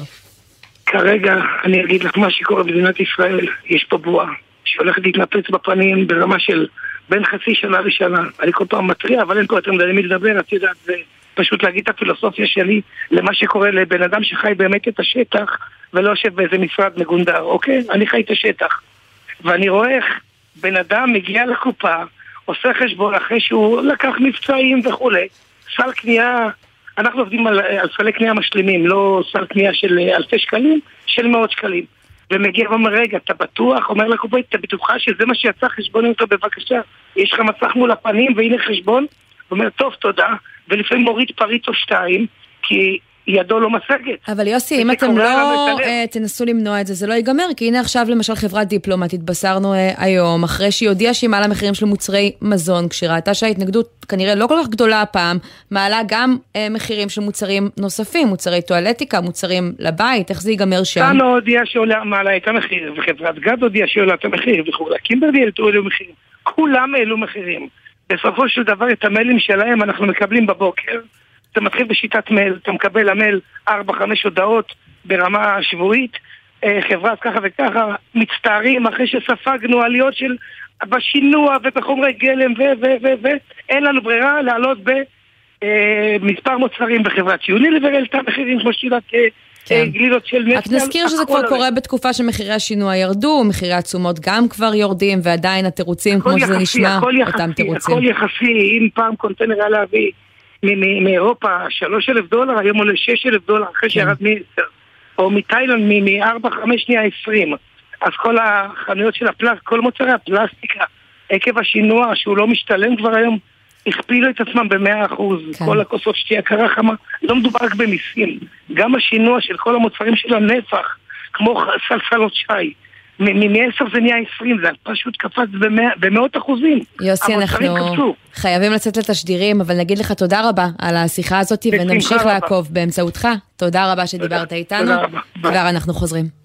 כרגע, אני אגיד לך מה שקורה במדינת ישראל, יש פה בועה. שהולכת להתנפץ בפנים ברמה של בין חצי שנה לשנה. אני כל פעם מתריע, אבל אין פה יותר מדי למי לדבר, את יודעת, זה פשוט להגיד את הפילוסופיה שלי למה שקורה לבן אדם שחי באמת את השטח ולא יושב באיזה משרד מגונדר, אוקיי? אני חי את השטח. ואני רואה איך בן אדם מגיע לקופה, עושה חשבון אחרי שהוא לקח מבצעים וכולי, סל קנייה, אנחנו עובדים על, על סלי קנייה משלימים, לא סל קנייה של אלפי שקלים, של מאות שקלים. ומגיע ואומר, רגע, אתה בטוח? אומר לקופה, אתה בטוחה שזה מה שיצא חשבון אותו בבקשה? יש לך מסך מול הפנים והנה חשבון? הוא אומר, טוב, תודה, ולפעמים מוריד פריט או שתיים, כי ידו לא משגת. אבל יוסי, אם אתם לא uh, תנסו למנוע את זה, זה לא ייגמר, כי הנה עכשיו למשל חברת דיפלומט, התבשרנו uh, היום, אחרי שהיא הודיעה שהיא מעלה מחירים של מוצרי מזון, כשראתה שההתנגדות כנראה לא כל כך גדולה הפעם, מעלה גם uh, מחירים של מוצרים נוספים, מוצרי טואלטיקה, מוצרים לבית, איך זה ייגמר שם? כאן הודיעה שעולה מעלה את המחיר, וחברת גד הודיעה שעולה את המחיר, וכולי, קימברלי העלו מחירים, כולם העלו מחירים. בסופו של דבר את המיילים שלהם אנחנו מקבלים בבוקר. אתה מתחיל בשיטת מייל, אתה מקבל למייל 4-5 הודעות ברמה שבועית, אה, חברה ככה וככה, מצטערים אחרי שספגנו עליות של בשינוע ובחומרי גלם ו... ו... ו... ו... אין לנו ברירה לעלות במספר אה, מוצרים בחברת יוניליבר העלתה מחירים כמו אה, כן. גלילות של נטל. רק נזכיר שזה כבר קורה בתקופה שמחירי השינוע ירדו, מחירי התשומות גם כבר יורדים, ועדיין התירוצים, כמו שזה נשמע, אותם תירוצים. הכל יחסי, אם פעם קונטיינר היה להביא מאירופה 3,000 דולר, היום עולה 6,000 דולר אחרי כן. שירד מ-10, או מתאילנד מ-4-5 נהיה 20. אז כל החנויות של הפלסטיק, כל מוצרי הפלסטיקה, עקב השינוע שהוא לא משתלם כבר היום, הכפילו את עצמם במאה אחוז. כן. כל הכוסות שתייה קרה חמה, לא מדובר רק במיסים. גם השינוע של כל המוצרים של הנפח, כמו סלסלות שי, מ-10 זה נהיה 20, זה פשוט קפץ במאות אחוזים. יוסי, אנחנו חייבים לצאת לתשדירים, אבל נגיד לך תודה רבה על השיחה הזאת, ונמשיך לעקוב באמצעותך. תודה רבה שדיברת איתנו. תודה רבה. כבר אנחנו חוזרים.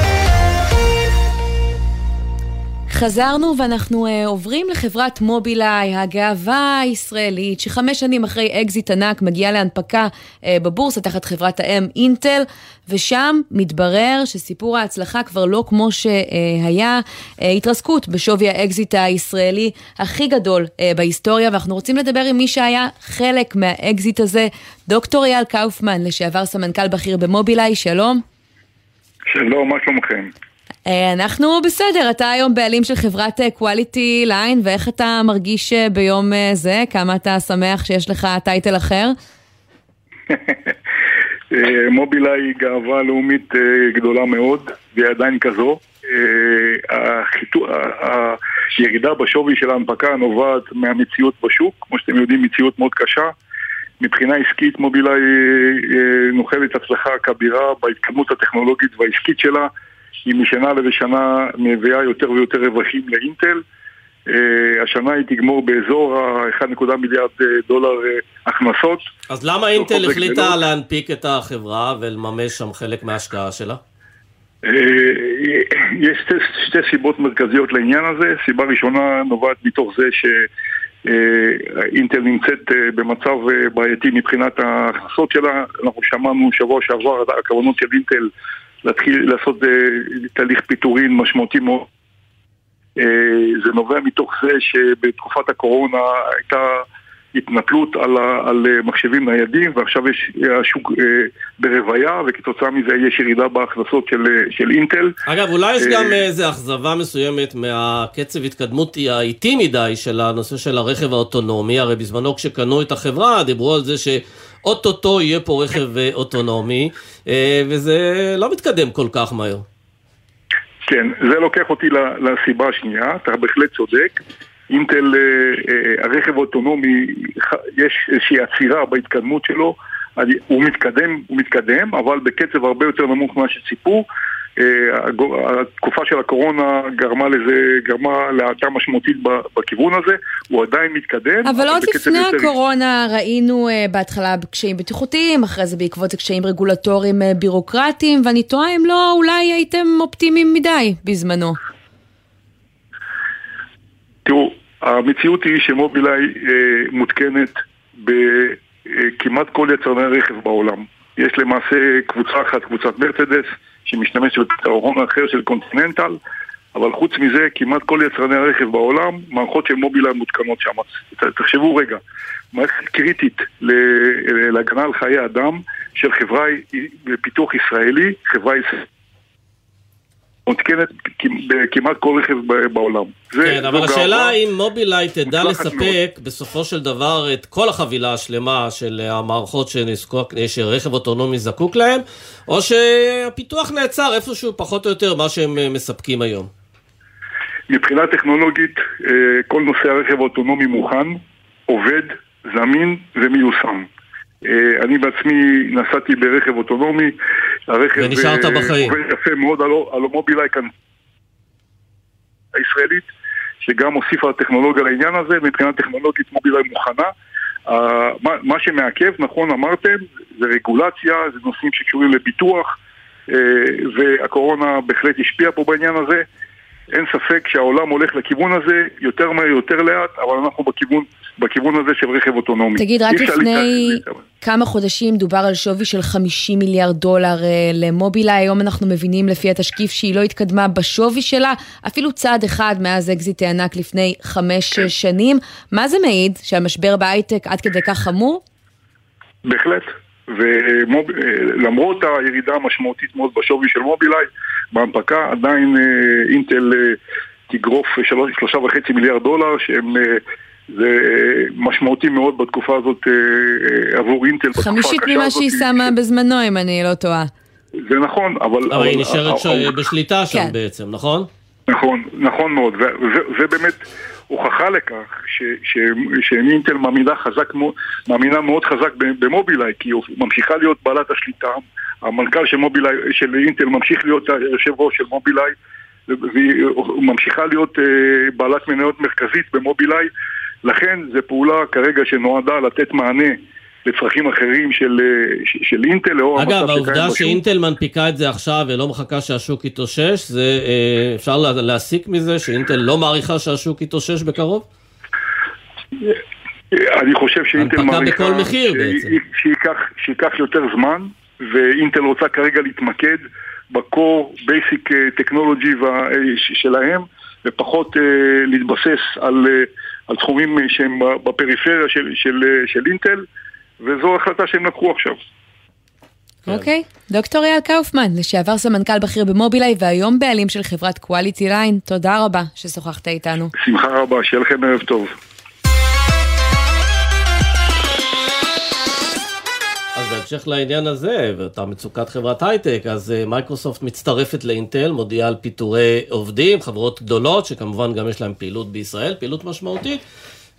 חזרנו ואנחנו uh, עוברים לחברת מובילאיי, הגאווה הישראלית, שחמש שנים אחרי אקזיט ענק מגיעה להנפקה uh, בבורסה תחת חברת האם אינטל, ושם מתברר שסיפור ההצלחה כבר לא כמו שהיה, uh, התרסקות בשווי האקזיט הישראלי הכי גדול בהיסטוריה, ואנחנו רוצים לדבר עם מי שהיה חלק מהאקזיט הזה, דוקטור אייל קאופמן, לשעבר סמנכ"ל בכיר במובילאיי, שלום. שלום, מה שלומכם? אה, אנחנו בסדר, אתה היום בעלים של חברת אה, ליין, ואיך אתה מרגיש אה, ביום זה? כמה אתה שמח שיש לך title אחר? מובילאיי היא גאווה לאומית גדולה מאוד, והיא עדיין כזו. הירידה בשווי של ההנפקה נובעת מהמציאות בשוק, כמו שאתם יודעים, מציאות מאוד קשה. מבחינה עסקית מובילאיי נוחלת הצלחה כבירה בהתקדמות הטכנולוגית והעסקית שלה. היא משנה לשנה מביאה יותר ויותר רווחים לאינטל. Uh, השנה היא תגמור באזור ה-1.1 מיליארד אה, דולר uh, הכנסות. אז למה אינטל החליטה גדלות? להנפיק את החברה ולממש שם חלק מההשקעה שלה? יש שתי, שתי סיבות מרכזיות לעניין הזה. סיבה ראשונה נובעת מתוך זה שאינטל נמצאת במצב בעייתי מבחינת ההכנסות שלה. אנחנו שמענו שבוע שעבר הכוונות של אינטל להתחיל לעשות אה, תהליך פיטורין משמעותי מאוד. אה, זה נובע מתוך זה שבתקופת הקורונה הייתה התנפלות על, על מחשבים ניידים, ועכשיו יש השוק ברוויה, וכתוצאה מזה יש ירידה בהכנסות של, של אינטל. אגב, אולי יש גם איזו אכזבה מסוימת מהקצב התקדמות האיטי מדי של הנושא של הרכב האוטונומי, הרי בזמנו כשקנו את החברה דיברו על זה ש... אוטוטו יהיה פה רכב אה, אוטונומי, אה, וזה לא מתקדם כל כך מהר. כן, זה לוקח אותי לסיבה השנייה, אתה בהחלט צודק. אינטל, אה, הרכב האוטונומי, יש איזושהי עצירה בהתקדמות שלו, הוא מתקדם, הוא מתקדם, אבל בקצב הרבה יותר נמוך ממה שציפו. אה, התקופה של הקורונה גרמה לזה, גרמה להאטה משמעותית בכיוון הזה, הוא עדיין מתקדם. אבל עוד לפני הקורונה ראינו אה, בהתחלה קשיים בטיחותיים, אחרי זה בעקבות קשיים רגולטוריים אה, בירוקרטיים, ואני תוהה אם לא, אולי הייתם אופטימיים מדי בזמנו. תראו, המציאות היא שמובילאיי מותקנת בכמעט כל יצרני הרכב בעולם. יש למעשה קבוצה אחת, קבוצת מרצדס, שמשתמשת בפתרון אחר של קונטיננטל, אבל חוץ מזה, כמעט כל יצרני הרכב בעולם, מערכות של מובילאיי מותקנות שם. תחשבו רגע, מערכת קריטית להגנה על חיי אדם של חברה בפיתוח ישראלי, חברה ישראלית. מותקנת בכמעט כל רכב בעולם. כן, אבל השאלה האם מובילאיי תדע לספק בסופו של דבר את כל החבילה השלמה של המערכות שרכב אוטונומי זקוק להן, או שהפיתוח נעצר איפשהו פחות או יותר מה שהם אה, מספקים היום. מבחינה טכנולוגית, אה, כל נושא הרכב האוטונומי מוכן, עובד, זמין ומיושם. אה, אני בעצמי נסעתי ברכב אוטונומי, הרכב ונשארת אה, בחיים. עובד יפה מאוד על המובילאיי כאן הישראלית, שגם הוסיפה טכנולוגיה לעניין הזה, מבחינה טכנולוגית מובילאיי מוכנה. מה, מה שמעכב, נכון אמרתם, זה רגולציה, זה נושאים שקשורים לביטוח, uh, והקורונה בהחלט השפיעה פה בעניין הזה. אין ספק שהעולם הולך לכיוון הזה יותר מהר, יותר לאט, אבל אנחנו בכיוון, בכיוון הזה של רכב אוטונומי. תגיד, רק לפני כמה חודשים דובר על שווי של 50 מיליארד דולר אה, למובילאיי, היום אנחנו מבינים לפי התשקיף שהיא לא התקדמה בשווי שלה, אפילו צעד אחד מאז אקזיט הענק לפני חמש כן. שנים. מה זה מעיד? שהמשבר בהייטק עד כדי כך חמור? בהחלט. ולמרות הירידה המשמעותית מאוד בשווי של מובילאיי, בהנפקה עדיין אה, אינטל אה, תגרוף שלושה וחצי מיליארד דולר שהם אה, זה משמעותי מאוד בתקופה הזאת עבור אינטל, בתקופה הקשה הזאת. חמישית ממה שהיא שמה בזמנו, אם אני לא טועה. זה נכון, אבל... אבל היא נשארת בשליטה שם כן. בעצם, נכון? נכון, נכון מאוד, ובאמת הוכחה לכך שאינטל מאמינה, חזק, מאמינה מאוד חזק במובילאיי, כי היא ממשיכה להיות בעלת השליטה, המנכ"ל של, מובילאי, של אינטל ממשיך להיות היושב ראש של מובילאיי, והיא ממשיכה להיות אה, בעלת מניות מרכזית במובילאיי, לכן זו פעולה כרגע שנועדה לתת מענה לצרכים אחרים של, אה, של אינטל לאור המצב שקיים בשוק. אגב, העובדה שאינטל מנפיקה את זה עכשיו ולא מחכה שהשוק יתאושש, זה, אה, אפשר להסיק מזה שאינטל לא מעריכה שהשוק יתאושש בקרוב? אני חושב שאינטל מעריכה... בכל מחיר בעצם. שייקח, שייקח יותר זמן, ואינטל רוצה כרגע להתמקד ב core basic טכנולוגי שלהם, ופחות להתבסס על, על תחומים שהם בפריפריה של, של, של אינטל. וזו החלטה שהם לקחו עכשיו. כן. אוקיי, okay. דוקטור אייל קאופמן, לשעבר סמנכ"ל בכיר במובילאיי והיום בעלים של חברת קואליטי ליין, תודה רבה ששוחחת איתנו. שמחה רבה, שיהיה לכם ערב טוב. אז בהמשך לעניין הזה, ואותה מצוקת חברת הייטק, אז אה, מייקרוסופט מצטרפת לאינטל, מודיעה על פיטורי עובדים, חברות גדולות, שכמובן גם יש להם פעילות בישראל, פעילות משמעותית.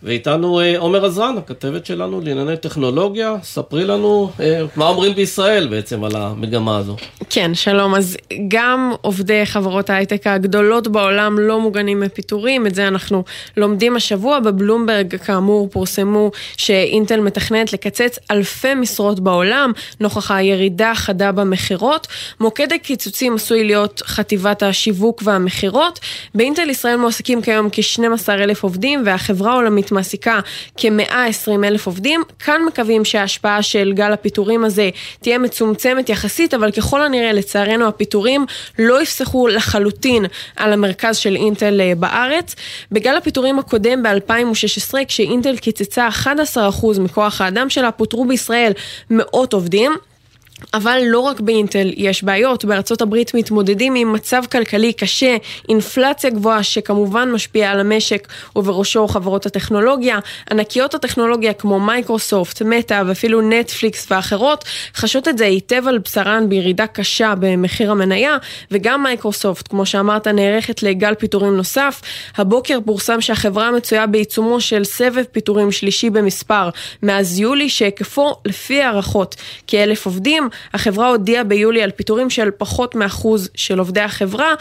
ואיתנו אה, עומר עזרן, הכתבת שלנו לענייני טכנולוגיה. ספרי לנו אה, מה אומרים בישראל בעצם על המגמה הזו. כן, שלום. אז גם עובדי חברות ההייטק הגדולות בעולם לא מוגנים מפיטורים, את זה אנחנו לומדים השבוע. בבלומברג, כאמור, פורסמו שאינטל מתכננת לקצץ אלפי משרות בעולם, נוכח הירידה החדה במכירות. מוקד הקיצוצים עשוי להיות חטיבת השיווק והמכירות. באינטל ישראל מועסקים כיום כ-12,000 עובדים, והחברה העולמית מעסיקה כ-120 אלף עובדים. כאן מקווים שההשפעה של גל הפיטורים הזה תהיה מצומצמת יחסית, אבל ככל הנראה, לצערנו, הפיטורים לא יפסחו לחלוטין על המרכז של אינטל אה, בארץ. בגל הפיטורים הקודם ב-2016, כשאינטל קיצצה 11% מכוח האדם שלה, פוטרו בישראל מאות עובדים. אבל לא רק באינטל יש בעיות, בארצות הברית מתמודדים עם מצב כלכלי קשה, אינפלציה גבוהה שכמובן משפיעה על המשק ובראשו חברות הטכנולוגיה. ענקיות הטכנולוגיה כמו מייקרוסופט, מטא ואפילו נטפליקס ואחרות חשות את זה היטב על בשרן בירידה קשה במחיר המניה, וגם מייקרוסופט, כמו שאמרת, נערכת לגל פיטורים נוסף. הבוקר פורסם שהחברה מצויה בעיצומו של סבב פיטורים שלישי במספר מאז יולי, שהיקפו לפי הערכות כאלף עובדים. החברה הודיעה ביולי על פיטורים של פחות מאחוז של עובדי החברה,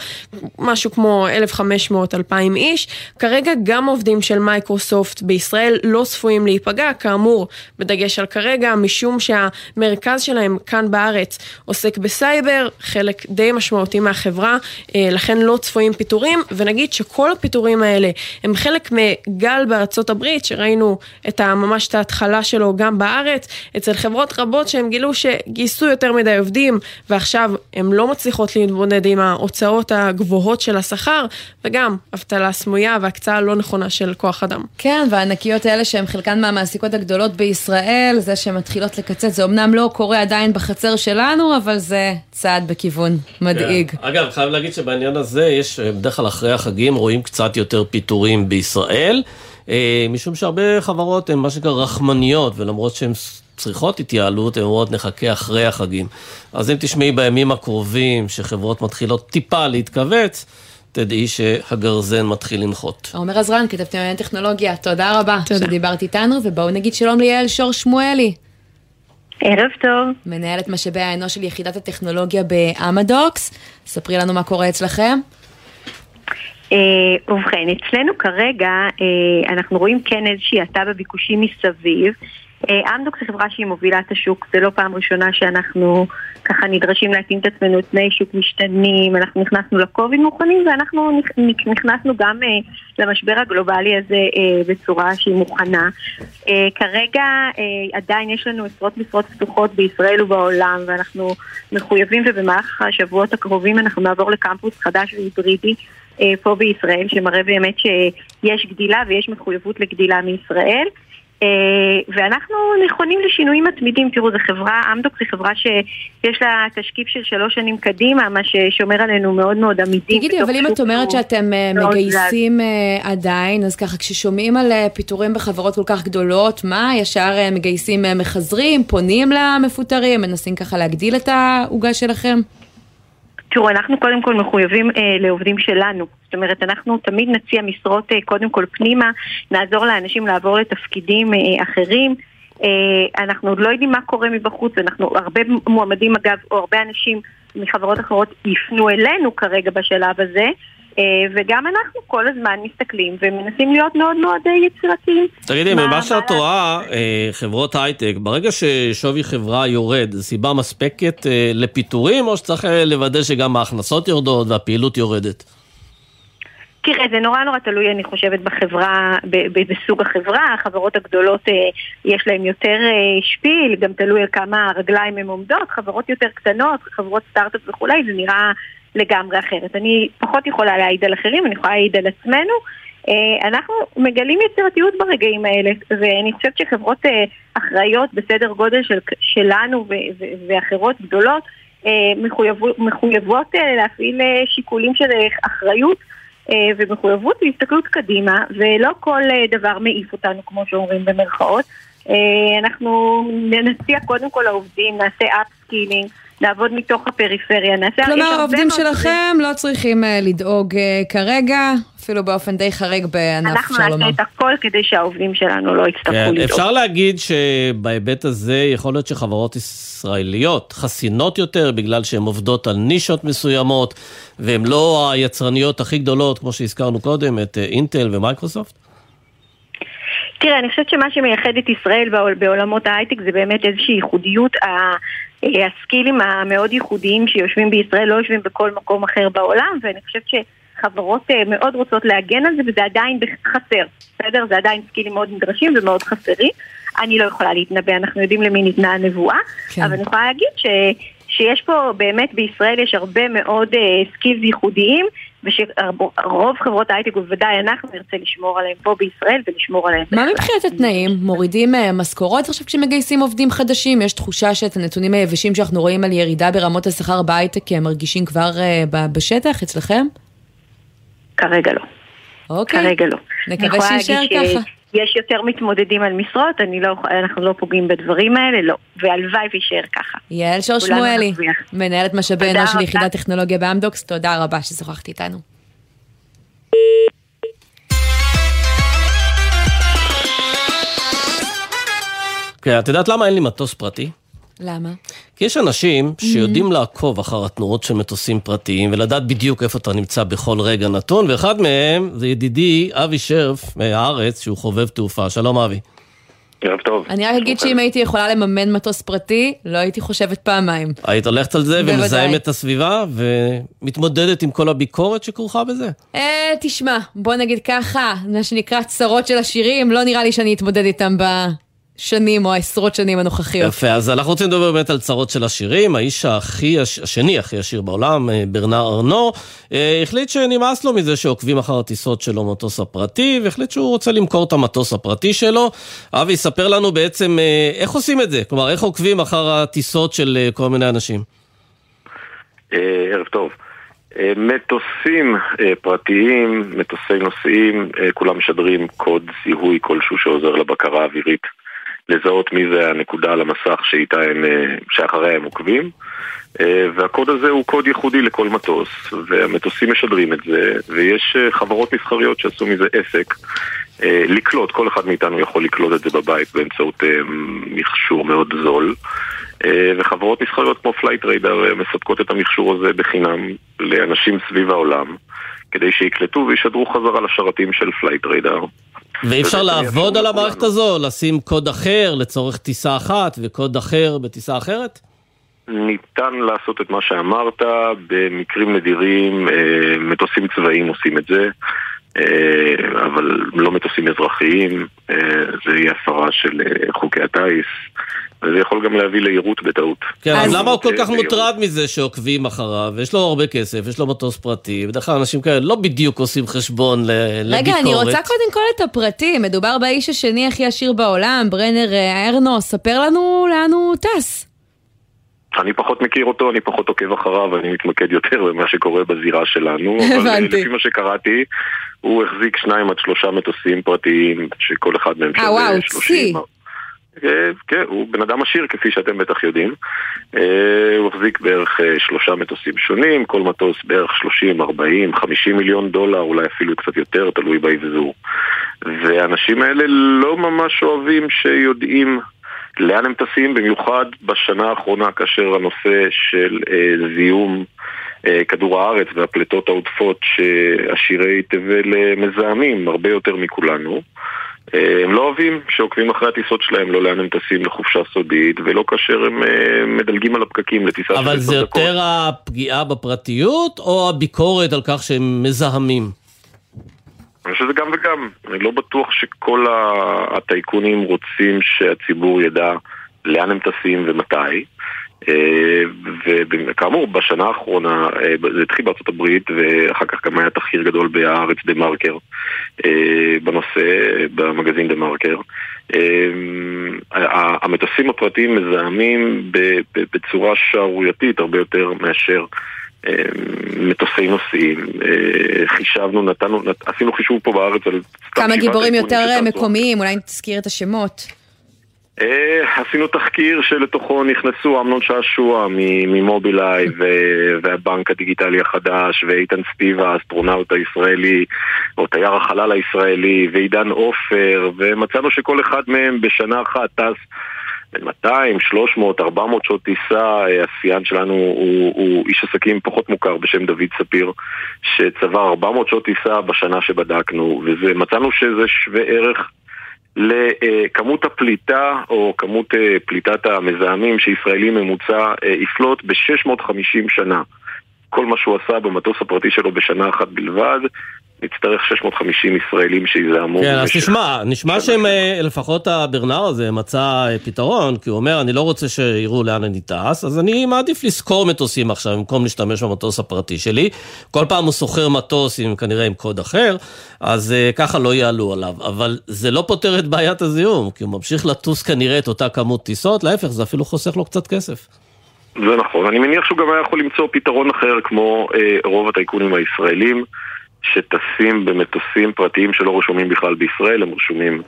משהו כמו 1,500-2,000 איש. כרגע גם עובדים של מייקרוסופט בישראל לא צפויים להיפגע, כאמור, בדגש על כרגע, משום שהמרכז שלהם כאן בארץ עוסק בסייבר, חלק די משמעותי מהחברה, אה, לכן לא צפויים פיטורים, ונגיד שכל הפיטורים האלה הם חלק מגל בארצות הברית, שראינו את ממש את ההתחלה שלו גם בארץ, אצל חברות רבות שהם גילו שגייסו גייסו יותר מדי עובדים, ועכשיו הן לא מצליחות להתמודד עם ההוצאות הגבוהות של השכר, וגם אבטלה סמויה והקצאה לא נכונה של כוח אדם. כן, והענקיות האלה שהן חלקן מהמעסיקות הגדולות בישראל, זה שהן מתחילות לקצץ, זה אמנם לא קורה עדיין בחצר שלנו, אבל זה צעד בכיוון מדאיג. כן. אגב, חייב להגיד שבעניין הזה יש, בדרך כלל אחרי החגים רואים קצת יותר פיטורים בישראל. אה, משום שהרבה חברות הן מה שנקרא רחמניות, ולמרות שהן צריכות התייעלות, הן אומרות נחכה אחרי החגים. אז אם תשמעי בימים הקרובים שחברות מתחילות טיפה להתכווץ, תדעי שהגרזן מתחיל לנחות. עומר עזרן, כתבתי מעניין טכנולוגיה, תודה רבה תודה. שדיברת איתנו, ובואו נגיד שלום ליעל שור שמואלי. ערב טוב. מנהלת משאבי האנוש של יחידת הטכנולוגיה באמדוקס. ספרי לנו מה קורה אצלכם. אה, ובכן, אצלנו כרגע אה, אנחנו רואים כן איזושהי האטה בביקושים מסביב. אה, אמדוקס היא חברה שהיא מובילה את השוק, זה לא פעם ראשונה שאנחנו ככה נדרשים להתאים את עצמנו תנאי שוק משתנים, אנחנו נכנסנו לקוביד מוכנים ואנחנו נכנסנו גם uh, למשבר הגלובלי הזה uh, בצורה שהיא מוכנה. Uh, כרגע uh, עדיין יש לנו עשרות משרות פתוחות בישראל ובעולם ואנחנו מחויבים ובמהלך השבועות הקרובים אנחנו נעבור לקמפוס חדש והיברידי uh, פה בישראל שמראה באמת שיש גדילה ויש מחויבות לגדילה מישראל. אה, ואנחנו נכונים לשינויים מתמידים. תראו, זו חברה, אמדוק זו חברה שיש לה תשקיף של שלוש שנים קדימה, מה ששומר עלינו מאוד מאוד עמידים. תגידי, אבל אם את אומרת שאתם אה, מגייסים. אה, עדיין, אז ככה, כששומעים על פיטורים בחברות כל כך גדולות, מה, ישר מגייסים מחזרים, פונים למפוטרים, מנסים ככה להגדיל את העוגה שלכם? תראו, אנחנו קודם כל מחויבים אה, לעובדים שלנו. זאת אומרת, אנחנו תמיד נציע משרות אה, קודם כל פנימה, נעזור לאנשים לעבור לתפקידים אה, אחרים. אה, אנחנו עוד לא יודעים מה קורה מבחוץ, אנחנו, הרבה מועמדים אגב, או הרבה אנשים מחברות אחרות יפנו אלינו כרגע בשלב הזה. אה, וגם אנחנו כל הזמן מסתכלים ומנסים להיות מאוד מאוד אה, יצירתיים. תגידי, ממה שאת רואה, אה, חברות הייטק, ברגע ששווי חברה יורד, זו סיבה מספקת לפיטורים, או שצריך לוודא שגם ההכנסות יורדות והפעילות יורדת? תראה, זה נורא נורא תלוי, אני חושבת, בחברה, בסוג החברה. החברות הגדולות, יש להן יותר שפיל, גם תלוי על כמה רגליים הן עומדות. חברות יותר קטנות, חברות סטארט-אפ וכולי, זה נראה לגמרי אחרת. אני פחות יכולה להעיד על אחרים, אני יכולה להעיד על עצמנו. אה, אנחנו מגלים יצירתיות ברגעים האלה, ואני חושבת שחברות אה, אחראיות בסדר גודל של, שלנו ואחרות גדולות אה, מחויבות, להפעיל שיקולים של אחריות ומחויבות והסתכלות קדימה, ולא כל דבר מעיף אותנו, כמו שאומרים במרכאות. אנחנו נציע קודם כל לעובדים, נעשה upskilling. לעבוד מתוך הפריפריה. נעשה, כלומר, העובדים שלכם לא צריכים uh, לדאוג uh, כרגע, אפילו באופן די חריג בענף, אפשר לומר. אנחנו נעשה את הכל כדי שהעובדים שלנו לא יצטרכו כן, לדאוג. אפשר להגיד שבהיבט הזה יכול להיות שחברות ישראליות חסינות יותר בגלל שהן עובדות על נישות מסוימות, והן לא היצרניות הכי גדולות, כמו שהזכרנו קודם, את אה, אינטל ומייקרוסופט? תראה, אני חושבת שמה שמייחד את ישראל בעולמות ההייטק זה באמת איזושהי ייחודיות. הסקילים המאוד ייחודיים שיושבים בישראל לא יושבים בכל מקום אחר בעולם, ואני חושבת חברות מאוד רוצות להגן על זה וזה עדיין חסר, בסדר? זה עדיין סקילים מאוד נדרשים ומאוד חסרים. אני לא יכולה להתנבא, אנחנו יודעים למי ניתנה הנבואה, כן. אבל אני יכולה להגיד ש... שיש פה באמת בישראל יש הרבה מאוד uh, skills ייחודיים ושרוב חברות ההייטק, ובוודאי אנחנו נרצה לשמור עליהם פה בישראל ולשמור עליהם. מה מבחינת התנאים? מורידים uh, משכורות עכשיו כשמגייסים עובדים חדשים? יש תחושה שאת הנתונים היבשים שאנחנו רואים על ירידה ברמות השכר בהייטק הם מרגישים כבר uh, בשטח אצלכם? כרגע לא. אוקיי. כרגע לא. נקווה שיישאר ככה. יש יותר מתמודדים על משרות, לא, אנחנו לא פוגעים בדברים האלה, לא. והלוואי ויישאר ככה. יעל שור שמואלי, מנהלת משאבי אנוש של יחידת טכנולוגיה באמדוקס, תודה רבה ששוחחת איתנו. כן, את יודעת למה אין לי מטוס פרטי? למה? כי יש אנשים שיודעים mm-hmm. לעקוב אחר התנועות של מטוסים פרטיים ולדעת בדיוק איפה אתה נמצא בכל רגע נתון, ואחד מהם זה ידידי אבי שרף מהארץ, שהוא חובב תעופה. שלום אבי. ערב טוב. אני רק אגיד שאם הייתי יכולה לממן מטוס פרטי, לא הייתי חושבת פעמיים. היית הולכת על זה ומזהמת את הסביבה ומתמודדת עם כל הביקורת שכרוכה בזה? אה, תשמע, בוא נגיד ככה, מה שנקרא צרות של השירים, לא נראה לי שאני אתמודד איתם ב... השנים או העשרות שנים הנוכחיות. יפה, אז אנחנו רוצים לדבר באמת על צרות של עשירים. האיש הכי, השני הכי עשיר בעולם, אה, ברנר ארנו, אה, החליט שנמאס לו מזה שעוקבים אחר הטיסות שלו במטוס הפרטי, והחליט שהוא רוצה למכור את המטוס הפרטי שלו. אבי, ספר לנו בעצם אה, איך עושים את זה, כלומר, איך עוקבים אחר הטיסות של כל מיני אנשים. ערב טוב. מטוסים פרטיים, מטוסי נוסעים, כולם משדרים קוד זיהוי כלשהו שעוזר לבקרה האווירית לזהות מי זה הנקודה על המסך שאיתה הם, אה, שאחריה הם עוקבים. אה, והקוד הזה הוא קוד ייחודי לכל מטוס והמטוסים משדרים את זה ויש אה, חברות מסחריות שעשו מזה עסק לקלוט, כל אחד מאיתנו יכול לקלוט את זה בבית באמצעות מכשור מאוד זול. וחברות מסחריות כמו פלייט רדאר מספקות את המכשור הזה בחינם לאנשים סביב העולם כדי שיקלטו וישדרו חזרה לשרתים של פלייט רדאר ואי אפשר לעבוד על המערכת הזו? לשים קוד אחר לצורך טיסה אחת וקוד אחר בטיסה אחרת? ניתן לעשות את מה שאמרת, במקרים נדירים אה, מטוסים צבאיים עושים את זה, אה, אבל לא מטוסים אזרחיים, אה, זה יהיה הפרה של חוקי הטיס. וזה יכול גם להביא לעירות בטעות. כן, אז למה הוא כל כך מוטרד מזה שעוקבים אחריו? יש לו הרבה כסף, יש לו מטוס פרטי, בדרך כלל אנשים כאלה לא בדיוק עושים חשבון לביקורת. רגע, אני רוצה קודם כל את הפרטים. מדובר באיש השני הכי עשיר בעולם, ברנר אה, ארנו, ספר לנו לאן הוא טס. אני פחות מכיר אותו, אני פחות עוקב אחריו, אני מתמקד יותר במה שקורה בזירה שלנו. הבנתי. אבל לפי מה שקראתי, הוא החזיק שניים עד שלושה מטוסים פרטיים, שכל אחד מהם אה, שווה שלושים. אה, כן, הוא בן אדם עשיר כפי שאתם בטח יודעים. אה, הוא החזיק בערך אה, שלושה מטוסים שונים, כל מטוס בערך 30, 40, 50 מיליון דולר, אולי אפילו קצת יותר, תלוי באבזור. והאנשים האלה לא ממש אוהבים שיודעים לאן הם טסים, במיוחד בשנה האחרונה כאשר הנושא של זיהום כדור הארץ והפליטות העודפות שעשירי תבל מזהמים הרבה יותר מכולנו. אה, הם לא אוהבים שעוקבים אחרי הטיסות שלהם, לא לאן הם טסים לחופשה סודית, ולא כאשר הם אה, מדלגים על הפקקים לטיסה של אבל זה יותר הפגיעה בפרטיות, או הביקורת על כך שהם מזהמים? אני חושב שזה גם וגם. אני לא בטוח שכל הטייקונים רוצים שהציבור ידע לאן הם טסים ומתי. אה, וכאמור, בשנה האחרונה, אה, זה התחיל בארצות הברית, ואחר כך גם היה תחקיר גדול בהארץ דה מרקר, אה, בנושא, במגזין דה מרקר. המטוסים הפרטיים מזהמים בצורה שערורייתית הרבה יותר מאשר מטוסי נוסעים, חישבנו, נתנו, עשינו חישוב פה בארץ על... כמה גיבורים יותר מקומיים, אולי תזכיר את השמות. אה, עשינו תחקיר שלתוכו נכנסו אמנון שעשוע ממובילאיי והבנק הדיגיטלי החדש ואיתן סטיבה האסטרונאוט הישראלי או תייר החלל הישראלי ועידן עופר ומצאנו שכל אחד מהם בשנה אחת טס בין 200, 300, 400 שעות טיסה, השיאן שלנו הוא, הוא איש עסקים פחות מוכר בשם דוד ספיר שצבר 400 שעות טיסה בשנה שבדקנו ומצאנו שזה שווה ערך לכמות הפליטה או כמות אה, פליטת המזהמים שישראלי ממוצע אה, יפלוט ב-650 שנה. כל מה שהוא עשה במטוס הפרטי שלו בשנה אחת בלבד, נצטרך 650 ישראלים שיזהמו. כן, אז תשמע, נשמע שהם, אה, לפחות הברנר הזה מצא אה, פתרון, כי הוא אומר, אני לא רוצה שיראו לאן אני טס, אז אני מעדיף לשכור מטוסים עכשיו, במקום להשתמש במטוס הפרטי שלי. כל פעם הוא שוכר מטוס, עם, כנראה עם קוד אחר, אז אה, ככה לא יעלו עליו. אבל זה לא פותר את בעיית הזיהום, כי הוא ממשיך לטוס כנראה את אותה כמות טיסות, להפך, זה אפילו חוסך לו קצת כסף. זה נכון. אני מניח שהוא גם היה יכול למצוא פתרון אחר כמו אה, רוב הטייקונים הישראלים, שטסים במטוסים פרטיים שלא רשומים בכלל בישראל, הם רשומים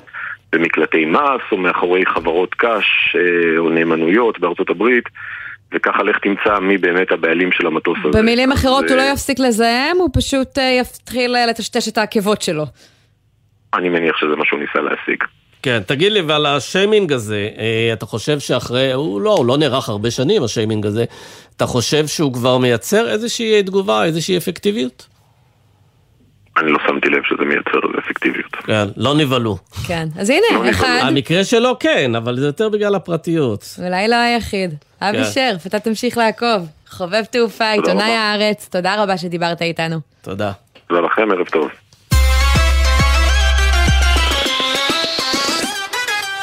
במקלטי מס או מאחורי חברות קש אה, או נאמנויות בארצות הברית, וככה לך תמצא מי באמת הבעלים של המטוס הזה. במילים אחרות, הוא לא אה, יפסיק לזהם, הוא פשוט אה, יתחיל לטשטש את העקבות שלו. אני מניח שזה מה שהוא ניסה להשיג. כן, תגיד לי, ועל השיימינג הזה, אתה חושב שאחרי, הוא לא, הוא לא נערך הרבה שנים, השיימינג הזה, אתה חושב שהוא כבר מייצר איזושהי תגובה, איזושהי אפקטיביות? אני לא שמתי לב שזה מייצר אפקטיביות. כן, לא נבהלו. כן, אז הנה, אחד, המקרה שלו כן, אבל זה יותר בגלל הפרטיות. אולי לא היחיד. אבי כן. שרף, אתה תמשיך לעקוב. חובב תעופה, עיתונאי. הארץ, תודה רבה שדיברת איתנו. תודה. תודה לכם, ערב טוב.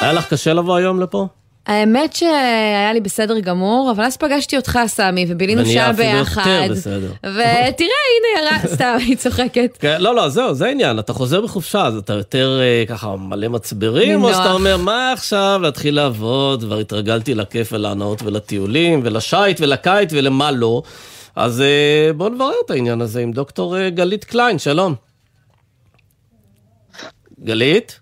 היה לך קשה לבוא היום לפה? האמת שהיה לי בסדר גמור, אבל אז פגשתי אותך, סמי, ובילינו ונהיה שעה אפילו ביחד. יותר בסדר. ותראה, הנה, ירה, סתם, היא צוחקת. כן, לא, לא, זהו, זה העניין, אתה חוזר בחופשה, אז אתה יותר אה, ככה מלא מצברים, או. שאתה אומר, מה עכשיו, להתחיל לעבוד, כבר התרגלתי לכיף ולהנאות ולטיולים, ולשייט ולקיט ולמה לא. אז אה, בואו נברר את העניין הזה עם דוקטור אה, גלית קליין, שלום. גלית?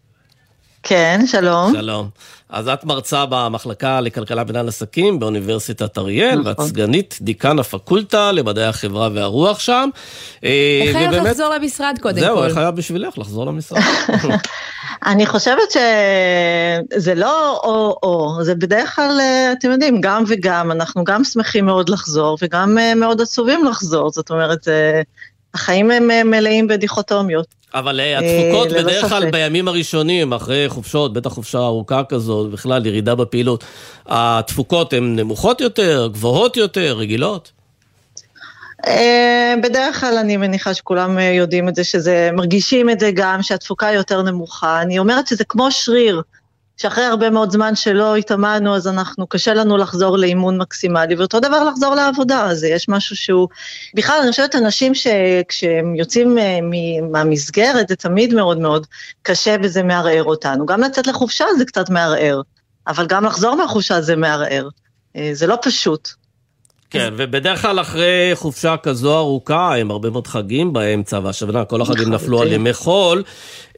כן, שלום. שלום. אז את מרצה במחלקה לכלכלה ומנהל עסקים באוניברסיטת אריאל, נכון. ואת סגנית דיקן הפקולטה למדעי החברה והרוח שם. אה, איך היה לך לחזור למשרד קודם זהו, כל? איך היה בשבילך לחזור למשרד? אני חושבת שזה לא או-או, זה בדרך כלל, אה, אתם יודעים, גם וגם, אנחנו גם שמחים מאוד לחזור וגם אה, מאוד עצובים לחזור, זאת אומרת, החיים הם אה, מלאים בדיכוטומיות. אבל אה, אה, התפוקות בדרך כלל. בימים הראשונים, אחרי חופשות, בטח חופשה ארוכה כזאת, בכלל ירידה בפעילות, התפוקות הן נמוכות יותר, גבוהות יותר, רגילות? בדרך כלל אני מניחה שכולם יודעים את זה, שזה, מרגישים את זה גם, שהתפוקה יותר נמוכה. אני אומרת שזה כמו שריר, שאחרי הרבה מאוד זמן שלא התאמנו, אז אנחנו, קשה לנו לחזור לאימון מקסימלי, ואותו דבר לחזור לעבודה, אז יש משהו שהוא... בכלל, אני חושבת, אנשים שכשהם יוצאים אה, מהמסגרת, זה תמיד מאוד מאוד קשה וזה מערער אותנו. גם לצאת לחופשה זה קצת מערער, אבל גם לחזור מהחופשה זה מערער. אה, זה לא פשוט. כן, ובדרך כלל אחרי חופשה כזו ארוכה, הם הרבה מאוד חגים באמצע, והשנה כל החגים נפלו על ימי חול.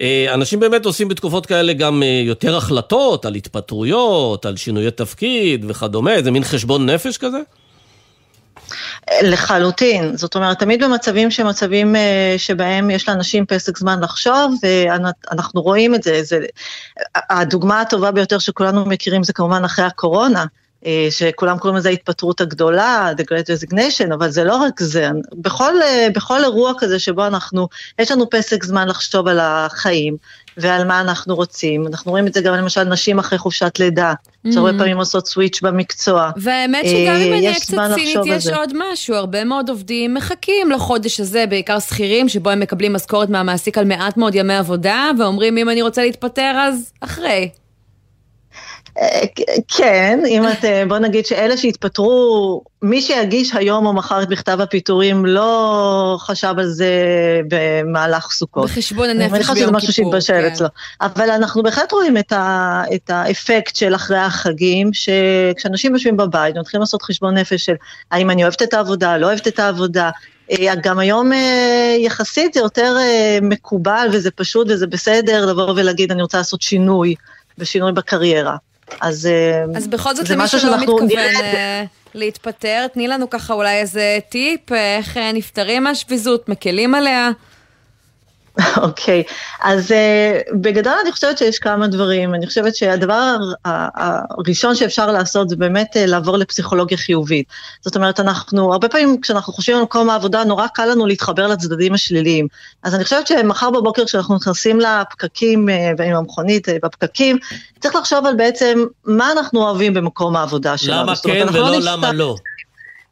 אה, אנשים באמת עושים בתקופות כאלה גם אה, יותר החלטות על התפטרויות, על שינויי תפקיד וכדומה, איזה מין חשבון נפש כזה? לחלוטין, זאת אומרת, תמיד במצבים שמצבים אה, שבהם יש לאנשים פסק זמן לחשוב, ואנחנו רואים את זה, זה, הדוגמה הטובה ביותר שכולנו מכירים זה כמובן אחרי הקורונה, שכולם קוראים לזה ההתפטרות הגדולה, The Great Resignation, אבל זה לא רק זה, בכל, אה, בכל אירוע כזה שבו אנחנו, יש לנו פסק זמן לחשוב על החיים ועל מה אנחנו רוצים, אנחנו רואים את זה גם למשל נשים אחרי חופשת לידה, שהרבה Mhm. פעמים עושות סוויץ' במקצוע. והאמת שגם אם אה, אני אהיה קצת צינית, יש. עוד משהו, הרבה מאוד עובדים מחכים לחודש הזה, בעיקר שכירים, שבו הם מקבלים משכורת מהמעסיק על מעט מאוד ימי עבודה, ואומרים אם אני רוצה להתפטר אז אחרי. כן, אם את, אה, בוא נגיד שאלה שהתפטרו, מי שיגיש היום או מחר את מכתב הפיטורים לא חשב על זה במהלך סוכות. בחשבון אני הנפש מניחה שזה ביום משהו כיפור, שהתבשל כן. אצלו. אבל אנחנו בהחלט רואים את, ה, את האפקט של אחרי החגים, שכשאנשים יושבים בבית ומתחילים לעשות חשבון נפש של האם אני אוהבת את העבודה, לא אוהבת את העבודה. אה, גם היום אה, יחסית זה יותר מקובל וזה פשוט וזה בסדר לבוא ולהגיד אני רוצה לעשות שינוי ושינוי בקריירה. אז, אה, אז בכל זאת, למי שלא מתכוון נראה. אה, להתפטר, תני לנו ככה אולי איזה טיפ, אה, איך אה, נפטרים מהשביזות, מקלים עליה. אוקיי, אז uh, בגדול אני חושבת שיש כמה דברים. אני חושבת שהדבר הראשון שאפשר לעשות זה באמת uh, לעבור לפסיכולוגיה חיובית. זאת אומרת, אנחנו, הרבה פעמים כשאנחנו חושבים על מקום העבודה, נורא קל לנו להתחבר לצדדים השליליים. אז אני חושבת שמחר בבוקר כשאנחנו נכנסים לפקקים, uh, עם המכונית uh, בפקקים, צריך לחשוב על בעצם מה אנחנו אוהבים במקום העבודה שלנו. למה כן אנחנו ולא נפתח- למה לא?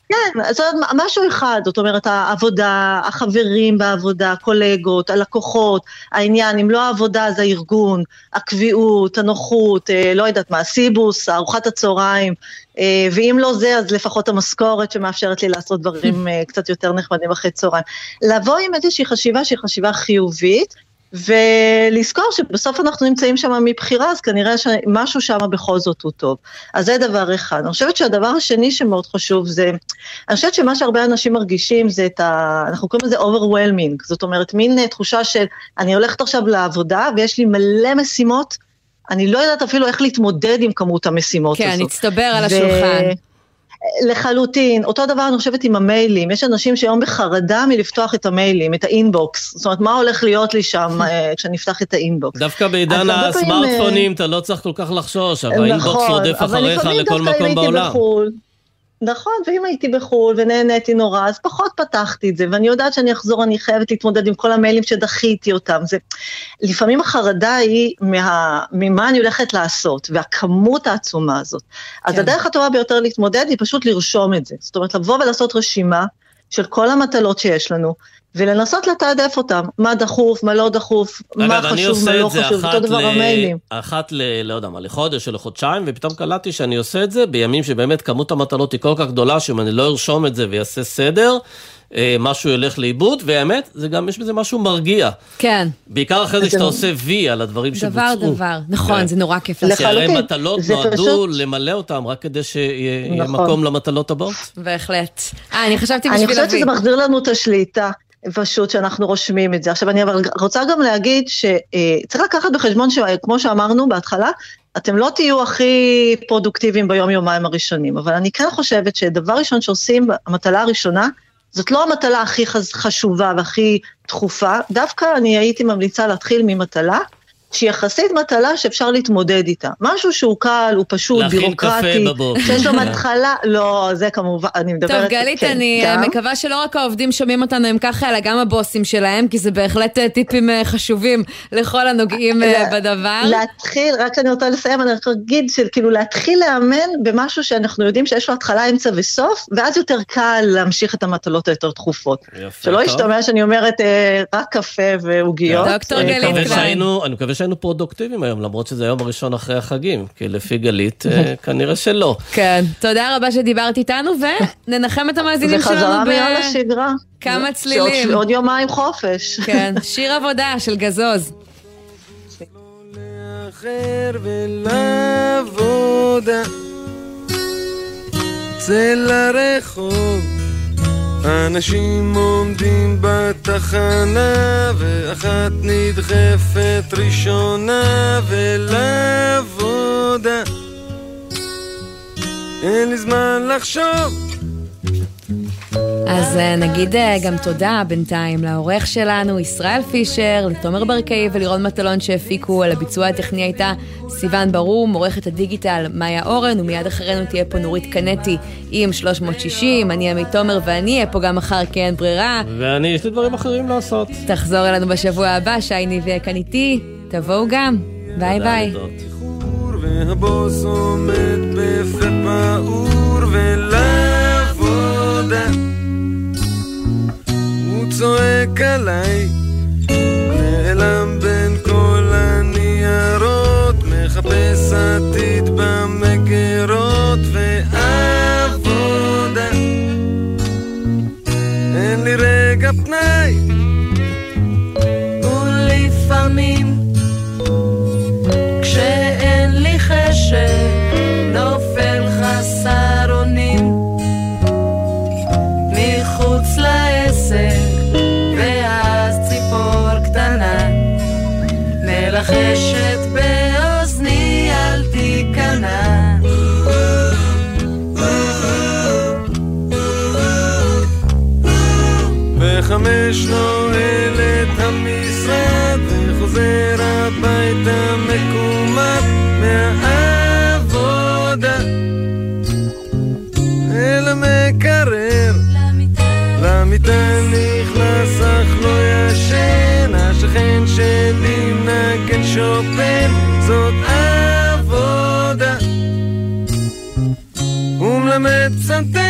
כן, אומרת, משהו אחד, זאת אומרת, העבודה, החברים בעבודה, הקולגות, הלקוחות, העניין, אם לא העבודה אז הארגון, הקביעות, הנוחות, אה, לא יודעת מה, הסיבוס, ארוחת הצהריים, אה, ואם לא זה, אז לפחות המשכורת שמאפשרת לי לעשות דברים אה, קצת יותר נחמדים אחרי צהריים. לבוא עם איזושהי חשיבה שהיא חשיבה חיובית, ולזכור שבסוף אנחנו נמצאים שם מבחירה, אז כנראה שמשהו שם בכל זאת הוא טוב. אז זה דבר אחד. אני חושבת שהדבר השני שמאוד חשוב זה, אני חושבת שמה שהרבה אנשים מרגישים זה את ה... אנחנו קוראים לזה overwhelming, זאת אומרת מין תחושה של אני הולכת עכשיו לעבודה ויש לי מלא משימות, אני לא יודעת אפילו איך להתמודד עם כמות המשימות כן, הזאת. כן, נצטבר על השולחן. לחלוטין, אותו דבר אני חושבת עם המיילים, יש אנשים שהיום בחרדה מלפתוח את המיילים, את ה inbox, זאת אומרת מה הולך להיות לי שם אה, כשאני אפתח את ה inbox. דווקא בעידן הסמארטפונים אתה לא צריך כל כך לחשוש, אבל האינבוקס נכון, רודף אחריך לכל מקום בעולם. נכון, ואם הייתי בחו"ל ונהניתי נורא, אז פחות פתחתי את זה, ואני יודעת שאני אחזור, אני חייבת להתמודד עם כל המיילים שדחיתי אותם. זה... לפעמים החרדה היא מה... ממה אני הולכת לעשות, והכמות העצומה הזאת. כן. אז הדרך הטובה ביותר להתמודד היא פשוט לרשום את זה. זאת אומרת, לבוא ולעשות רשימה של כל המטלות שיש לנו, ולנסות לתעדף אותם, מה דחוף, מה לא דחוף, אגב, מה חשוב, מה לא חשוב, אותו דבר המיילים. אחת ל... לא יודע מה, לחודש או לחודשיים, ופתאום קלטתי שאני עושה את זה בימים שבאמת כמות המטלות היא כל כך גדולה, שאם אני לא ארשום את זה ויעשה סדר, אה, משהו ילך לאיבוד, והאמת, זה גם, יש בזה משהו מרגיע. כן. בעיקר אחרי זה שאתה עושה וי על הדברים שבוצעו. דבר דבר, נכון, כן. זה נורא כיף לעשות. כי הרי מטלות נועדו למלא אותם, רק כדי שיהיה נכון. מקום למטלות הבאות. בהחלט. אה, אני חשבתי בשביל להביא. אני חושבת שזה מחזיר לנו את השליטה. פשוט שאנחנו רושמים את זה. עכשיו אני אבל רוצה גם להגיד שצריך לקחת בחשבון שכמו שאמרנו בהתחלה, אתם לא תהיו הכי פרודוקטיביים ביום יומיים הראשונים, אבל אני כן חושבת שדבר ראשון שעושים, המטלה הראשונה, זאת לא המטלה הכי חשובה והכי דחופה, דווקא אני הייתי ממליצה להתחיל ממטלה שהיא יחסית מטלה שאפשר להתמודד איתה. משהו שהוא קל, הוא פשוט, בירוקרטי. להכין קפה בבוקר. שיש לו מתחלה, לא, זה כמובן, אני מדברת... טוב, גלית, כן, אני גם. מקווה שלא רק העובדים שומעים אותנו הם ככה, אלא גם הבוסים שלהם, כי זה בהחלט אה, טיפים אה, חשובים לכל הנוגעים אה, בדבר. להתחיל, רק אני רוצה לסיים, אני רק אגיד שכאילו להתחיל לאמן במשהו שאנחנו יודעים שיש לו התחלה, אמצע וסוף, ואז יותר קל להמשיך את המטלות היותר דחופות. יפה, שלא ישתמע שאני אומרת רק קפה ועוגיות. דוקטור גלית קליין. שהיינו פרודוקטיביים היום, למרות שזה היום הראשון אחרי החגים, כי לפי גלית, אה, כנראה שלא. כן, תודה רבה שדיברת איתנו, וננחם את המאזינים שלנו ב... וחזרה מיד לשגרה. כמה צלילים. עוד יומיים חופש. כן, שיר עבודה של גזוז. צא לרחוב אנשים עומדים בתחנה ואחת נדחפת ראשונה ולעבודה. אין לי זמן לחשוב אז אה, נגיד אה, גם תודה בינתיים לעורך שלנו, ישראל פישר, לתומר ברקאי ולירון מטלון שהפיקו, על הביצוע הטכני הייתה סיון ברום, עורכת הדיגיטל מאיה אורן, ומיד אחרינו תהיה פה נורית קנטי עם 360, אני עמית תומר ואני אהיה פה גם מחר כי אין ברירה. ואני, יש לי דברים אחרים לעשות. תחזור אלינו בשבוע הבא, שי ניבי כאן איתי, תבואו גם, ביי ביי. והבוס עומד בפה פעור ולעבודה צועק עליי נעלם בין כל הניירות מחפש עתיד במגירות ועבודה. אין לי רגע פנאי. ולפעמים שופן זאת עבודה. הוא מלמד פסנתר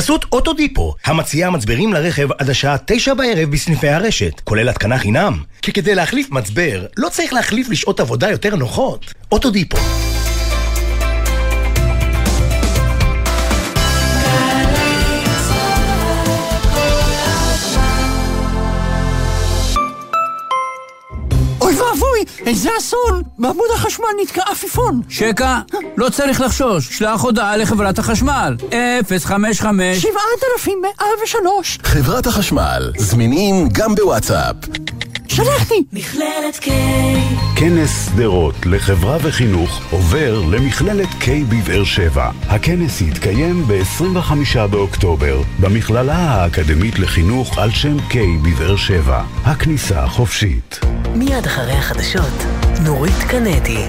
בחסות אוטודיפו, המציעה מצברים לרכב עד השעה תשע בערב בסניפי הרשת, כולל התקנה חינם. כי כדי להחליף מצבר, לא צריך להחליף לשעות עבודה יותר נוחות. אוטודיפו. איזה אסון! בעמוד החשמל נתקע עפיפון. שקע, לא צריך לחשוש, שלח הודעה לחברת החשמל. 055 7103 חברת החשמל, זמינים גם בוואטסאפ. שלחתי! מכללת K. כנס שדרות לחברה וחינוך עובר למכללת K בבאר שבע. הכנס יתקיים ב-25 באוקטובר במכללה האקדמית לחינוך על שם K בבאר שבע. הכניסה חופשית. מיד אחרי החדשות, נורית קנדי.